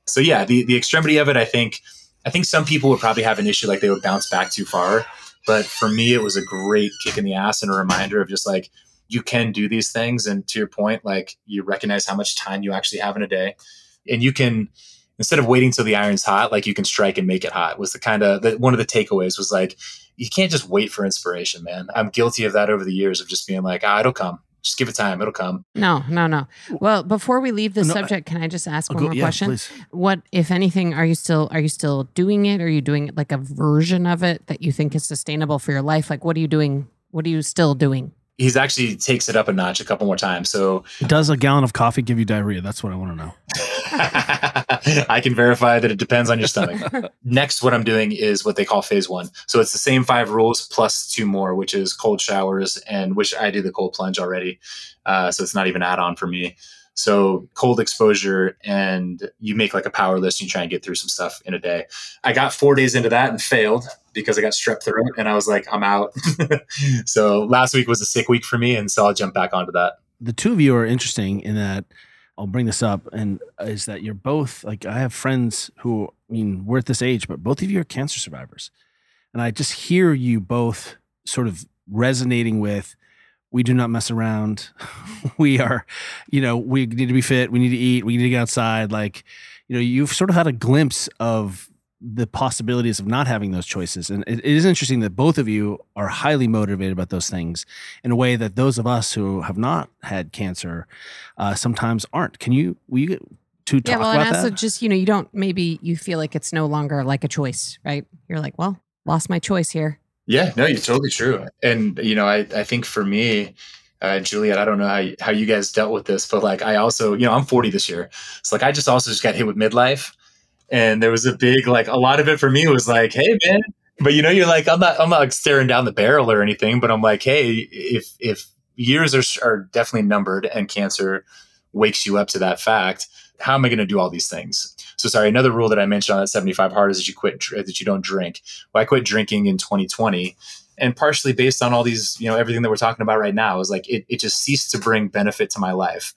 So yeah, the the extremity of it, I think, I think some people would probably have an issue like they would bounce back too far, but for me, it was a great kick in the ass and a reminder of just like you can do these things, and to your point, like you recognize how much time you actually have in a day, and you can instead of waiting till the iron's hot, like you can strike and make it hot. Was the kind of the, one of the takeaways was like you can't just wait for inspiration, man. I'm guilty of that over the years of just being like, ah, it'll come. Just give it time, it'll come. No, no, no. Well, before we leave the No, I- subject, can I just ask Oh, one go- more yeah, question? please. What, if anything, are you still are you still doing it? Are you doing it like a version of it that you think is sustainable for your life? Like, what are you doing? What are you still doing? He's actually takes it up a notch a couple more times. So Does a gallon of coffee give you diarrhea? That's what I want to know. I can verify that it depends on your stomach. Next, what I'm doing is what they call phase one. So it's the same five rules plus two more, which is cold showers and which I do the cold plunge already. Uh, so it's not even add on for me. So cold exposure and you make like a power list and you try and get through some stuff in a day. I got four days into that and failed because I got strep throat and I was like, I'm out. so last week was a sick week for me. And so I'll jump back onto that. the two of you are interesting in that I'll bring this up and is that you're both like I have friends who I mean we're at this age but both of you are cancer survivors. And I just hear you both sort of resonating with we do not mess around. We are you know we need to be fit. We need to eat. We need to get outside. Like you know you've sort of had a glimpse of the possibilities of not having those choices and it, it is interesting that both of you are highly motivated about those things in a way that those of us who have not had cancer uh, sometimes aren't. Can you, will you to talk yeah, well, about and also that? just you know, you don't maybe you feel like it's no longer like a choice, right? You're like, well, lost my choice here. Yeah, no, you're totally true. And you know, I I think for me, uh, Juliet, I don't know how you, how you guys dealt with this, but like I also, you know, I'm 40 this year, so like I just also just got hit with midlife, and there was a big like a lot of it for me was like, hey man, but you know, you're like, I'm not, I'm not like staring down the barrel or anything, but I'm like, hey, if if years are are definitely numbered and cancer wakes you up to that fact, how am I going to do all these things? So sorry, another rule that I mentioned on that 75 hard is that you quit that you don't drink. Well, I quit drinking in 2020 and partially based on all these, you know, everything that we're talking about right now is like it, it just ceased to bring benefit to my life.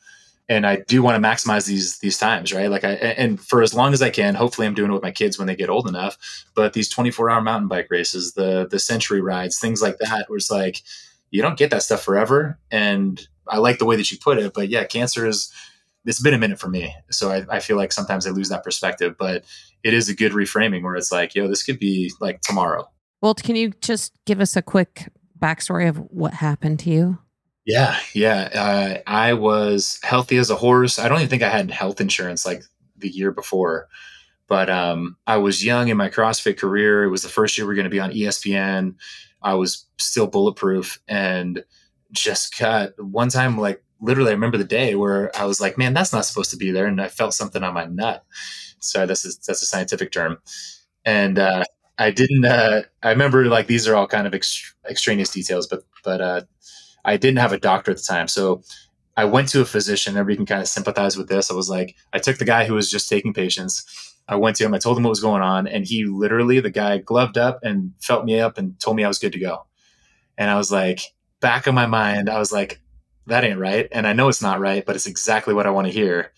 And I do want to maximize these these times, right? Like I and for as long as I can, hopefully I'm doing it with my kids when they get old enough. But these 24 hour mountain bike races, the the century rides, things like that, where it's like you don't get that stuff forever. And I like the way that you put it, but yeah, cancer is it's been a minute for me. So I, I feel like sometimes I lose that perspective, but it is a good reframing where it's like, yo, this could be like tomorrow. Well, can you just give us a quick backstory of what happened to you? Yeah, yeah. Uh, I was healthy as a horse. I don't even think I had health insurance like the year before, but um, I was young in my CrossFit career. It was the first year we are going to be on ESPN. I was still bulletproof and just got one time, like literally, I remember the day where I was like, man, that's not supposed to be there. And I felt something on my nut. Sorry, this is, that's a scientific term. And uh, I didn't. Uh, I remember like these are all kind of ex- extraneous details, but but uh, I didn't have a doctor at the time, so I went to a physician. Everybody can kind of sympathize with this. I was like, I took the guy who was just taking patients. I went to him. I told him what was going on, and he literally, the guy, gloved up and felt me up and told me I was good to go. And I was like, back of my mind, I was like, that ain't right, and I know it's not right, but it's exactly what I want to hear.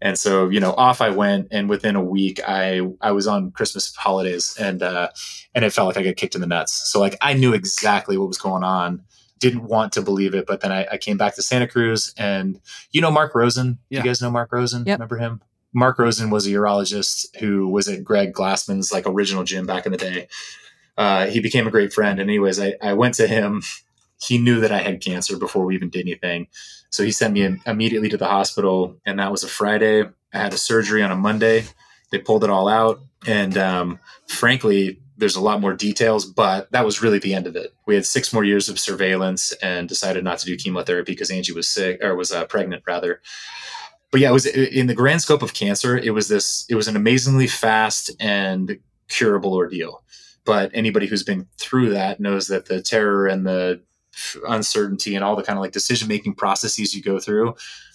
And so, you know, off I went, and within a week, I I was on Christmas holidays, and uh, and it felt like I got kicked in the nuts. So like I knew exactly what was going on. Didn't want to believe it, but then I, I came back to Santa Cruz, and you know Mark Rosen. Yeah. You guys know Mark Rosen? Yep. Remember him? Mark Rosen was a urologist who was at Greg Glassman's like original gym back in the day. Uh, he became a great friend. And anyways, I, I went to him. He knew that I had cancer before we even did anything. So he sent me immediately to the hospital, and that was a Friday. I had a surgery on a Monday. They pulled it all out, and um, frankly, there's a lot more details, but that was really the end of it. We had six more years of surveillance and decided not to do chemotherapy because Angie was sick or was uh, pregnant rather. But yeah, it was in the grand scope of cancer. It was this. It was an amazingly fast and curable ordeal. But anybody who's been through that knows that the terror and the uncertainty and all the kind of like decision making processes you go through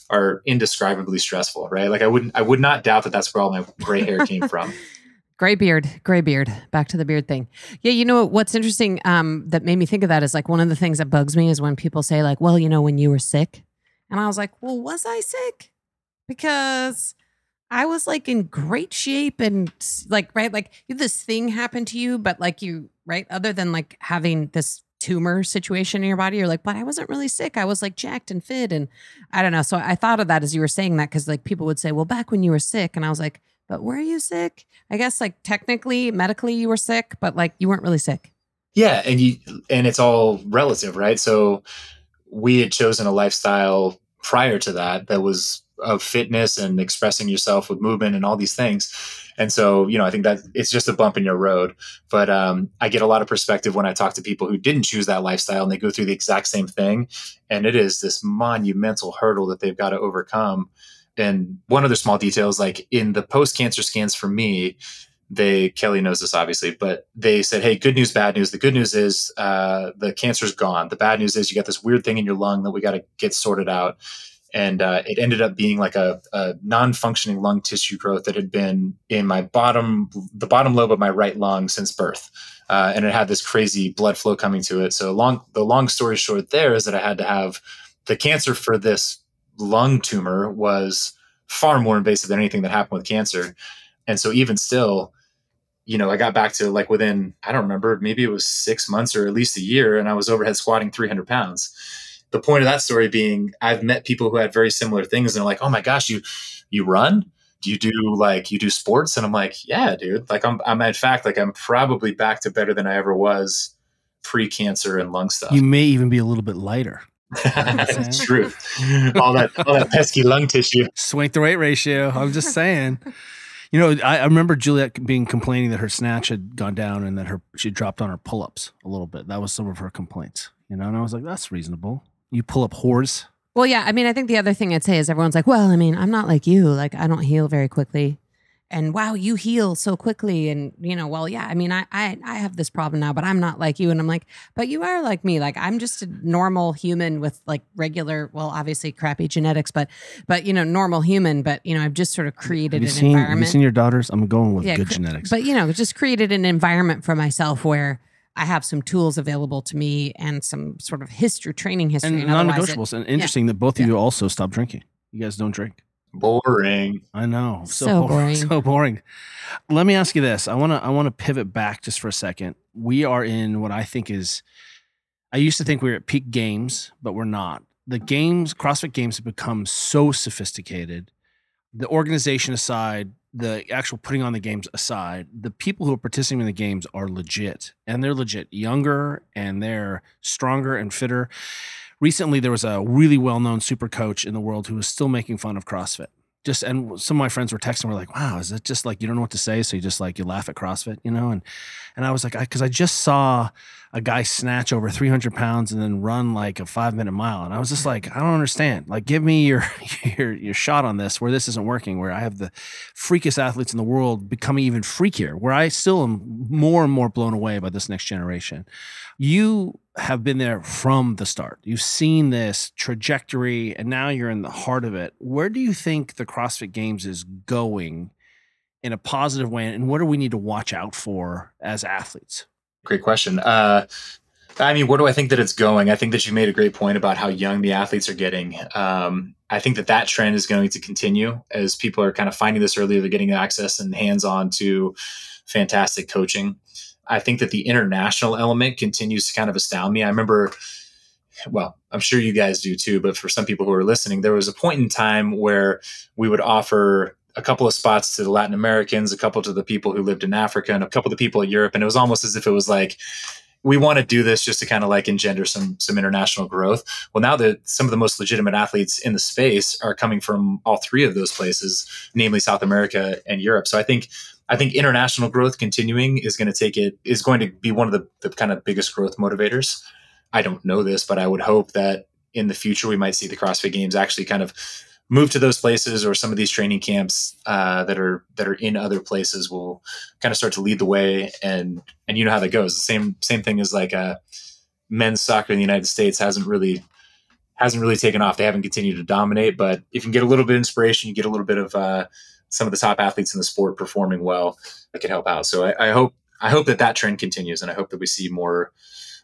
are indescribably stressful, right? Like I wouldn't, I would not doubt that that's where all my gray hair came from. Gray beard, gray beard. Back to the beard thing. Yeah, you know what's interesting um, that made me think of that is like one of the things that bugs me is when people say like, "Well, you know, when you were sick," and I was like, "Well, was I sick?" Because I was like in great shape and like right, like this thing happened to you, but like you right, other than like having this tumor situation in your body, you're like, but I wasn't really sick. I was like jacked and fit, and I don't know. So I thought of that as you were saying that because like people would say, "Well, back when you were sick," and I was like but were you sick? I guess like technically, medically, you were sick, but like you weren't really sick. Yeah, and you and it's all relative, right? So we had chosen a lifestyle prior to that that was of fitness and expressing yourself with movement and all these things. And so, you know, I think that it's just a bump in your road. But um, I get a lot of perspective when I talk to people who didn't choose that lifestyle and they go through the exact same thing. And it is this monumental hurdle that they've got to overcome and one other small detail is like in the post cancer scans for me, they Kelly knows this obviously, but they said, "Hey, good news, bad news. The good news is uh, the cancer's gone. The bad news is you got this weird thing in your lung that we got to get sorted out." And uh, it ended up being like a, a non-functioning lung tissue growth that had been in my bottom, the bottom lobe of my right lung since birth, uh, and it had this crazy blood flow coming to it. So long, the long story short, there is that I had to have the cancer for this lung tumor was far more invasive than anything that happened with cancer. And so even still, you know, I got back to like within, I don't remember, maybe it was six months or at least a year, and I was overhead squatting 300 pounds. The point of that story being, I've met people who had very similar things, and they're like, "Oh my gosh, you you run? Do you do like you do sports?" And I'm like, "Yeah, dude. Like I'm I'm in fact like I'm probably back to better than I ever was pre-cancer and lung stuff." You may even be a little bit lighter. That's true. All that all that pesky lung tissue. Swank the weight ratio. I'm just saying. You know, I, I remember Juliet being complaining that her snatch had gone down and that her she dropped on her pull ups a little bit. That was some of her complaints. You know, and I was like, that's reasonable. You pull up whores. Well, yeah. I mean, I think the other thing I'd say is everyone's like, well, I mean, I'm not like you. Like, I don't heal very quickly. And wow, you heal so quickly. And you know, well, yeah, I mean, I I I have this problem now, but I'm not like you. And I'm like, but you are like me. Like I'm just a normal human with like regular, well, obviously crappy genetics, but but you know, normal human. But you know, I've just sort of created an seen? Have you seen your daughters? I'm going with good cr- genetics. But you know, just created an environment for myself where I have some tools available to me and some sort of history, training history, and it- non-negotiables. And interesting that both of Yeah. you also stopped drinking. You guys don't drink. Boring. I know. So boring. So boring. Let me ask you this. I want to I want to pivot back just for a second. We are in what I think is I used to think we were at peak games, but we're not. The games, CrossFit games have become so sophisticated. The organization aside, the actual putting on the games aside, the people who are participating in the games are legit and they're legit younger and they're stronger and fitter. Recently, there was a really well known super coach in the world who was still making fun of CrossFit. Just and some of my friends were texting, were like, "Wow, is it just like you don't know what to say, so you just like you laugh at CrossFit, you know?" And and I was like, because I, just saw a guy snatch over 300 pounds and then run like a five minute mile, and I was just like, I don't understand. Like, give me your your your shot on this, where this isn't working, where I have the freakiest athletes in the world becoming even freakier, where I still am more and more blown away by this next generation. You have been there from the start. You've seen this trajectory and now you're in the heart of it. Where do you think the CrossFit Games is going in a positive way? And what do we need to watch out for as athletes? Great question. Uh, I mean, where do I think that it's going? I think that you made a great point about how young the athletes are getting. Um, I think that that trend is going to continue as people are kind of finding this earlier. They're getting access and hands on to fantastic coaching. I think that the international element continues to kind of astound me. I remember, well, I'm sure you guys do too, but for some people who are listening, there was a point in time where we would offer a couple of spots to the Latin Americans, a couple to the people who lived in Africa, and a couple to the people in Europe. And it was almost as if it was like, we want to do this just to kind of like engender some some international growth. Well, now that some of the most legitimate athletes in the space are coming from all three of those places, namely South America and Europe. So I think I think international growth continuing is going to take it is going to be one of the, the kind of biggest growth motivators. I don't know this, but I would hope that in the future we might see the CrossFit Games actually kind of move to those places or some of these training camps uh, that are that are in other places will kind of start to lead the way and and you know how that goes. The same same thing as like uh, men's soccer in the United States hasn't really hasn't really taken off. They haven't continued to dominate but if you can get a little bit of inspiration you get a little bit of uh, some of the top athletes in the sport performing well that can help out. So I, I hope I hope that that trend continues and I hope that we see more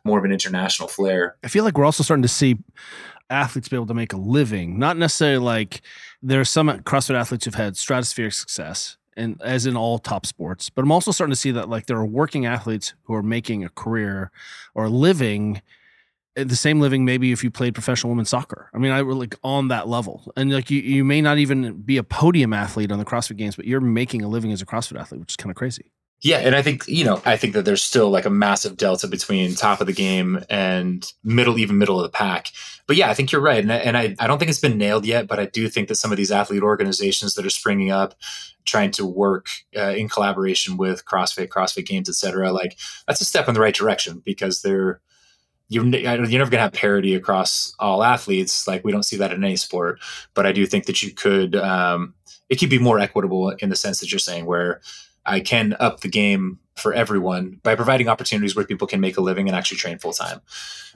more of an international flair. I feel like we're also starting to see athletes be able to make a living, not necessarily like there are some CrossFit athletes who've had stratospheric success and as in all top sports, but I'm also starting to see that like there are working athletes who are making a career or living uh, the same living maybe if you played professional women's soccer. I mean, I were like on that level. And like you you may not even be a podium athlete on the CrossFit games, but you're making a living as a CrossFit athlete, which is kind of crazy. Yeah, and I think you know, I think that there's still like a massive delta between top of the game and middle, even middle of the pack. But yeah, I think you're right, and I, and I, I don't think it's been nailed yet. But I do think that some of these athlete organizations that are springing up, trying to work uh, in collaboration with CrossFit, CrossFit Games, et cetera, like that's a step in the right direction because they're you're, you're never going to have parity across all athletes. Like we don't see that in any sport, but I do think that you could, um, it could be more equitable in the sense that you're saying where I can up the game for everyone by providing opportunities where people can make a living and actually train full time.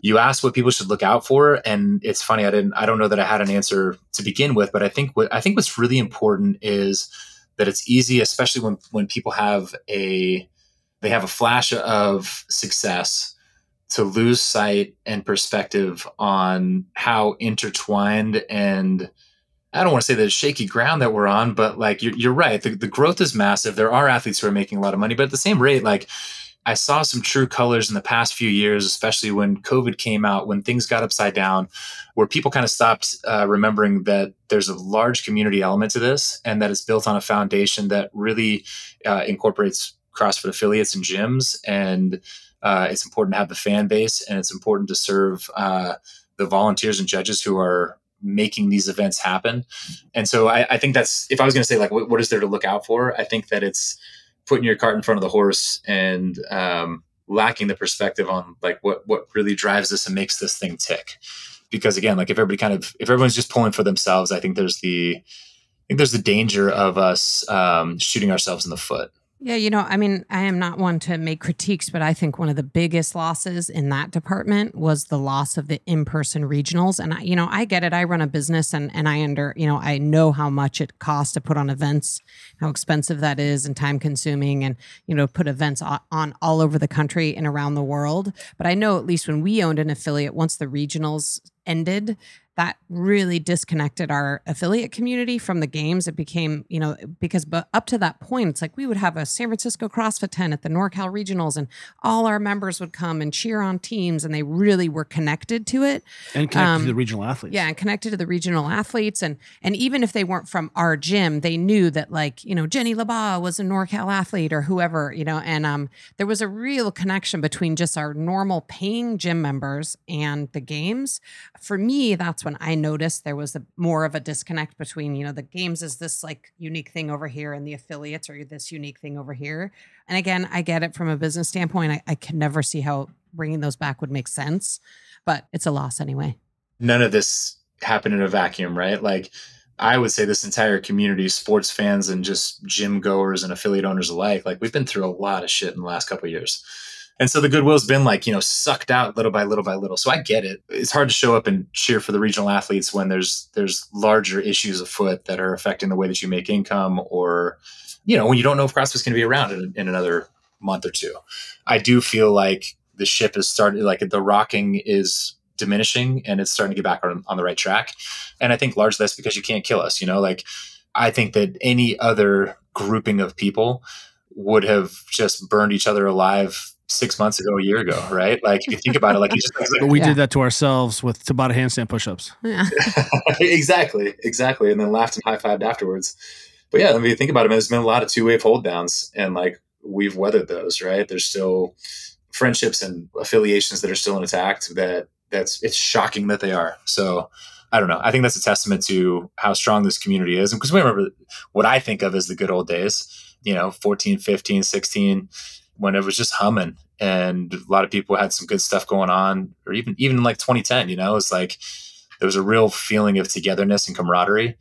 You asked what people should look out for, and it's funny. I didn't. I don't know that I had an answer to begin with, but I think what I think what's really important is that it's easy, especially when when people have a they have a flash of success to lose sight and perspective on how intertwined and I don't want to say that it's shaky ground that we're on, but like you're, you're right. The, the growth is massive. There are athletes who are making a lot of money, but at the same rate, like I saw some true colors in the past few years, especially when COVID came out, when things got upside down, where people kind of stopped uh, remembering that there's a large community element to this and that it's built on a foundation that really uh, incorporates CrossFit affiliates and gyms. And uh, it's important to have the fan base and it's important to serve uh, the volunteers and judges who are making these events happen. And so I, I think that's if I was going to say like what, what is there to look out for, I think that it's putting your cart in front of the horse and um, lacking the perspective on like what what really drives this and makes this thing tick. Because again, like if everybody kind of if everyone's just pulling for themselves, I think there's the I think there's the danger of us um, shooting ourselves in the foot. Yeah, you know, I mean, I am not one to make critiques, but I think one of the biggest losses in that department was the loss of the in-person regionals. And I, you know, I get it. I run a business and and I under, you know, I know how much it costs to put on events, how expensive that is and time consuming and, you know, put events on, on all over the country and around the world. But I know at least when we owned an affiliate, once the regionals ended, that really disconnected our affiliate community from the games. It became, you know, because but up to that point, it's like we would have a San Francisco CrossFit 10 at the NorCal regionals, and all our members would come and cheer on teams, and they really were connected to it. And connected Um, to the regional athletes. Yeah, and connected to the regional athletes, and and even if they weren't from our gym, they knew that like you know Jenny LaBaw was a NorCal athlete or whoever you know, and um there was a real connection between just our normal paying gym members and the games. For me, that's when I noticed there was a more of a disconnect between you know the games is this like unique thing over here and the affiliates are this unique thing over here. And again, I get it from a business standpoint. I, I can never see how bringing those back would make sense, but it's a loss anyway. none of this happened in a vacuum, right? Like I would say this entire community, sports fans and just gym goers and affiliate owners alike, like we've been through a lot of shit in the last couple years. And so the goodwill's been like, you know, sucked out little by little by little. So I get it. It's hard to show up and cheer for the regional athletes when there's there's larger issues afoot that are affecting the way that you make income or you know, when you don't know if CrossFit's going to be around in, in another month or two. I do feel like the ship has started like the rocking is diminishing and it's starting to get back on, on the right track. And I think largely that's because you can't kill us, you know, like I think that any other grouping of people would have just burned each other alive six months ago, a year ago, right? Like if you think about it, like you just But we Yeah. did that to ourselves with Tabata handstand push-ups. Yeah. exactly, exactly. And then laughed and high fived afterwards. But yeah, I mean, think about it, man, there's been a lot of two wave hold downs and like we've weathered those, right? There's still friendships and affiliations that are still intact that that's it's shocking that they are. So I don't know. I think that's a testament to how strong this community is. Because we remember what I think of as the good old days, you know, 14, 15, 16, when it was just humming and a lot of people had some good stuff going on, or even even like 2010, you know, it's like there was a real feeling of togetherness and camaraderie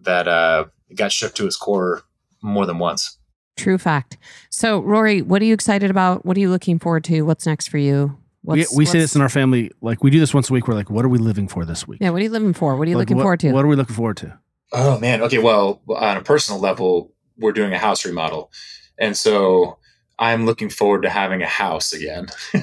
that uh, got shook to its core more than once. True fact. So, Rory, what are you excited about? What are you looking forward to? What's next for you? We, What's, we say what's- this in our family, like we do this once a week. We're like, what are we living for this week? Yeah, what are you living for? What are you Like, looking what- forward to? What are we looking forward to? Oh man. Okay. Well, on a personal level, we're doing a house remodel, and so I'm looking forward to having a house again.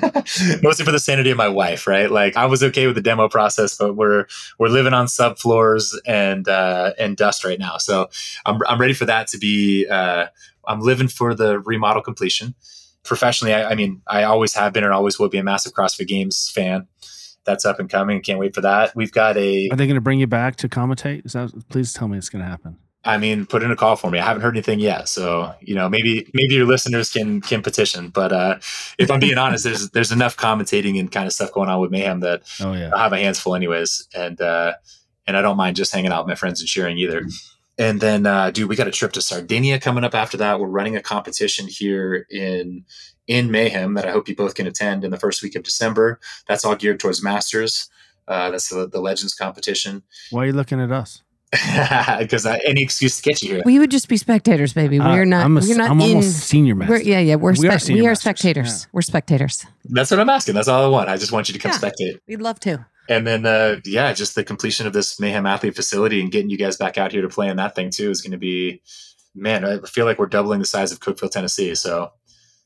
Mostly for the sanity of my wife, right? Like I was okay with the demo process, but we're we're living on subfloors and uh, and dust right now. So I'm I'm ready for that to be. Uh, I'm living for the remodel completion. Professionally, I, I mean, I always have been and always will be a massive CrossFit Games fan. That's up and coming. Can't wait for that. We've got a Are they going to bring you back to commentate? Is that, please tell me it's going to happen. I mean, put in a call for me. I haven't heard anything yet, so you know, maybe maybe your listeners can can petition. But uh, if I'm being honest, there's there's enough commentating and kind of stuff going on with Mayhem that Oh yeah. I have my hands full, anyways, and uh, and I don't mind just hanging out with my friends and cheering either. And then, uh, dude, we got a trip to Sardinia coming up after that. We're running a competition here in in Mayhem that I hope you both can attend in the first week of December. That's all geared towards Masters. Uh, that's the, the Legends competition Why are you looking at us? because any excuse to get you here. we would just be spectators, baby. Uh, We're not. I'm, a, we're not I'm in. almost senior master. We're, yeah, yeah. We're We are we are spectators. yeah. We're spectators. That's what I'm asking. That's all I want. I just want you to come Yeah. spectate. We'd love to. And then, uh, yeah, just the completion of this Mayhem Athlete facility and getting you guys back out here to play in that thing too is going to be, man, I feel like we're doubling the size of Cookeville, Tennessee. So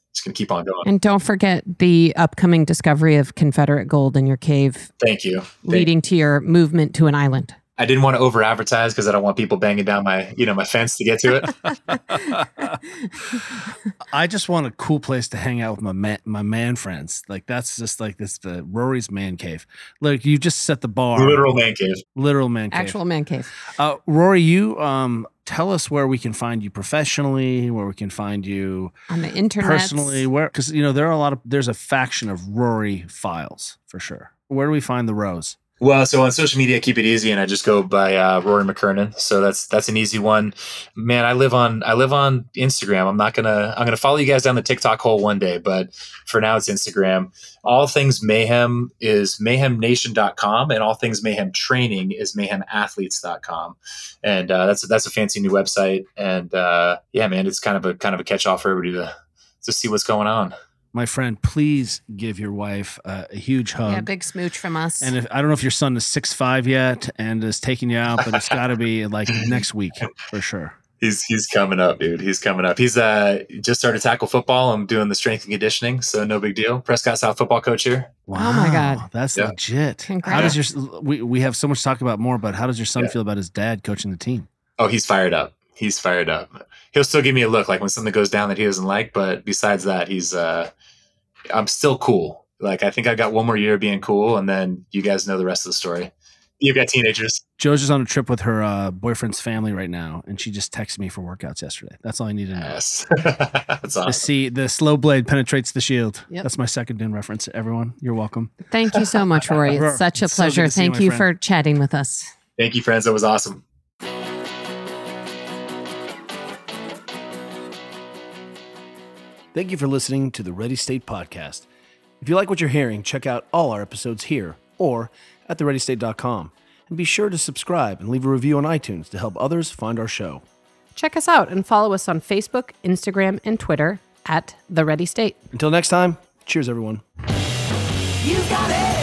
it's going to keep on going. And don't forget the upcoming discovery of Confederate gold in your cave, Thank you. Thank- leading to your movement to an island. I didn't want to over advertise because I don't want people banging down my, you know, my fence to get to it. I just want a cool place to hang out with my man, my man friends. Like that's just like this the Rory's man cave. Look, you just set the bar. Literal man cave. literal man cave. Actual man cave. Uh, Rory, you um, tell us where we can find you professionally, where we can find you On the internet. personally, where because you know there are a lot of there's a faction of Rory files for sure. Where do we find the rose? Well, so on social media, I keep it easy, and I just go by uh, Rory McKernan. So that's that's an easy one. Man, I live on I live on Instagram. I'm not gonna I'm gonna follow you guys down the TikTok hole one day, but for now it's Instagram. All things mayhem is mayhemnation.com, and all things mayhem training is mayhemathletes.com, and uh, that's that's a fancy new website. And uh, yeah, man, it's kind of a kind of a catch all for everybody to to see what's going on. My friend, please give your wife a, a huge hug. Yeah, big smooch from us. and if, I don't know if your son is six five yet and is taking you out, but it's got to be like next week for sure. He's he's coming up, dude. He's coming up. He's uh just started tackle football. I'm doing the strength and conditioning, so no big deal. Prescott South football coach here. Wow, my God. that's Yeah. legit. How Congrats. does your we we have so much to talk about more, but how does your son Yeah. feel about his dad coaching the team? Oh, he's fired up. He's fired up. He'll still give me a look like when something goes down that he doesn't like, but besides that, he's uh I'm still cool. Like I think I got one more year of being cool, and then you guys know the rest of the story. You've got teenagers. Joe's just on a trip with her uh, boyfriend's family right now, and she just texted me for workouts yesterday. That's all I need to know. Yes. That's To awesome. see the slow blade penetrates the shield. Yep. That's my second Dune reference. Everyone, you're welcome. Thank you so much, Rory. Rory, It's such a it's pleasure. to see you, Thank you for chatting with us. Thank you, friends. That was awesome. Thank you for listening to the Ready State Podcast. If you like what you're hearing, check out all our episodes here or at thereadystate.com. And be sure to subscribe and leave a review on iTunes to help others find our show. Check us out and follow us on Facebook, Instagram, and Twitter at The Ready State. Until next time, cheers, everyone. You got it.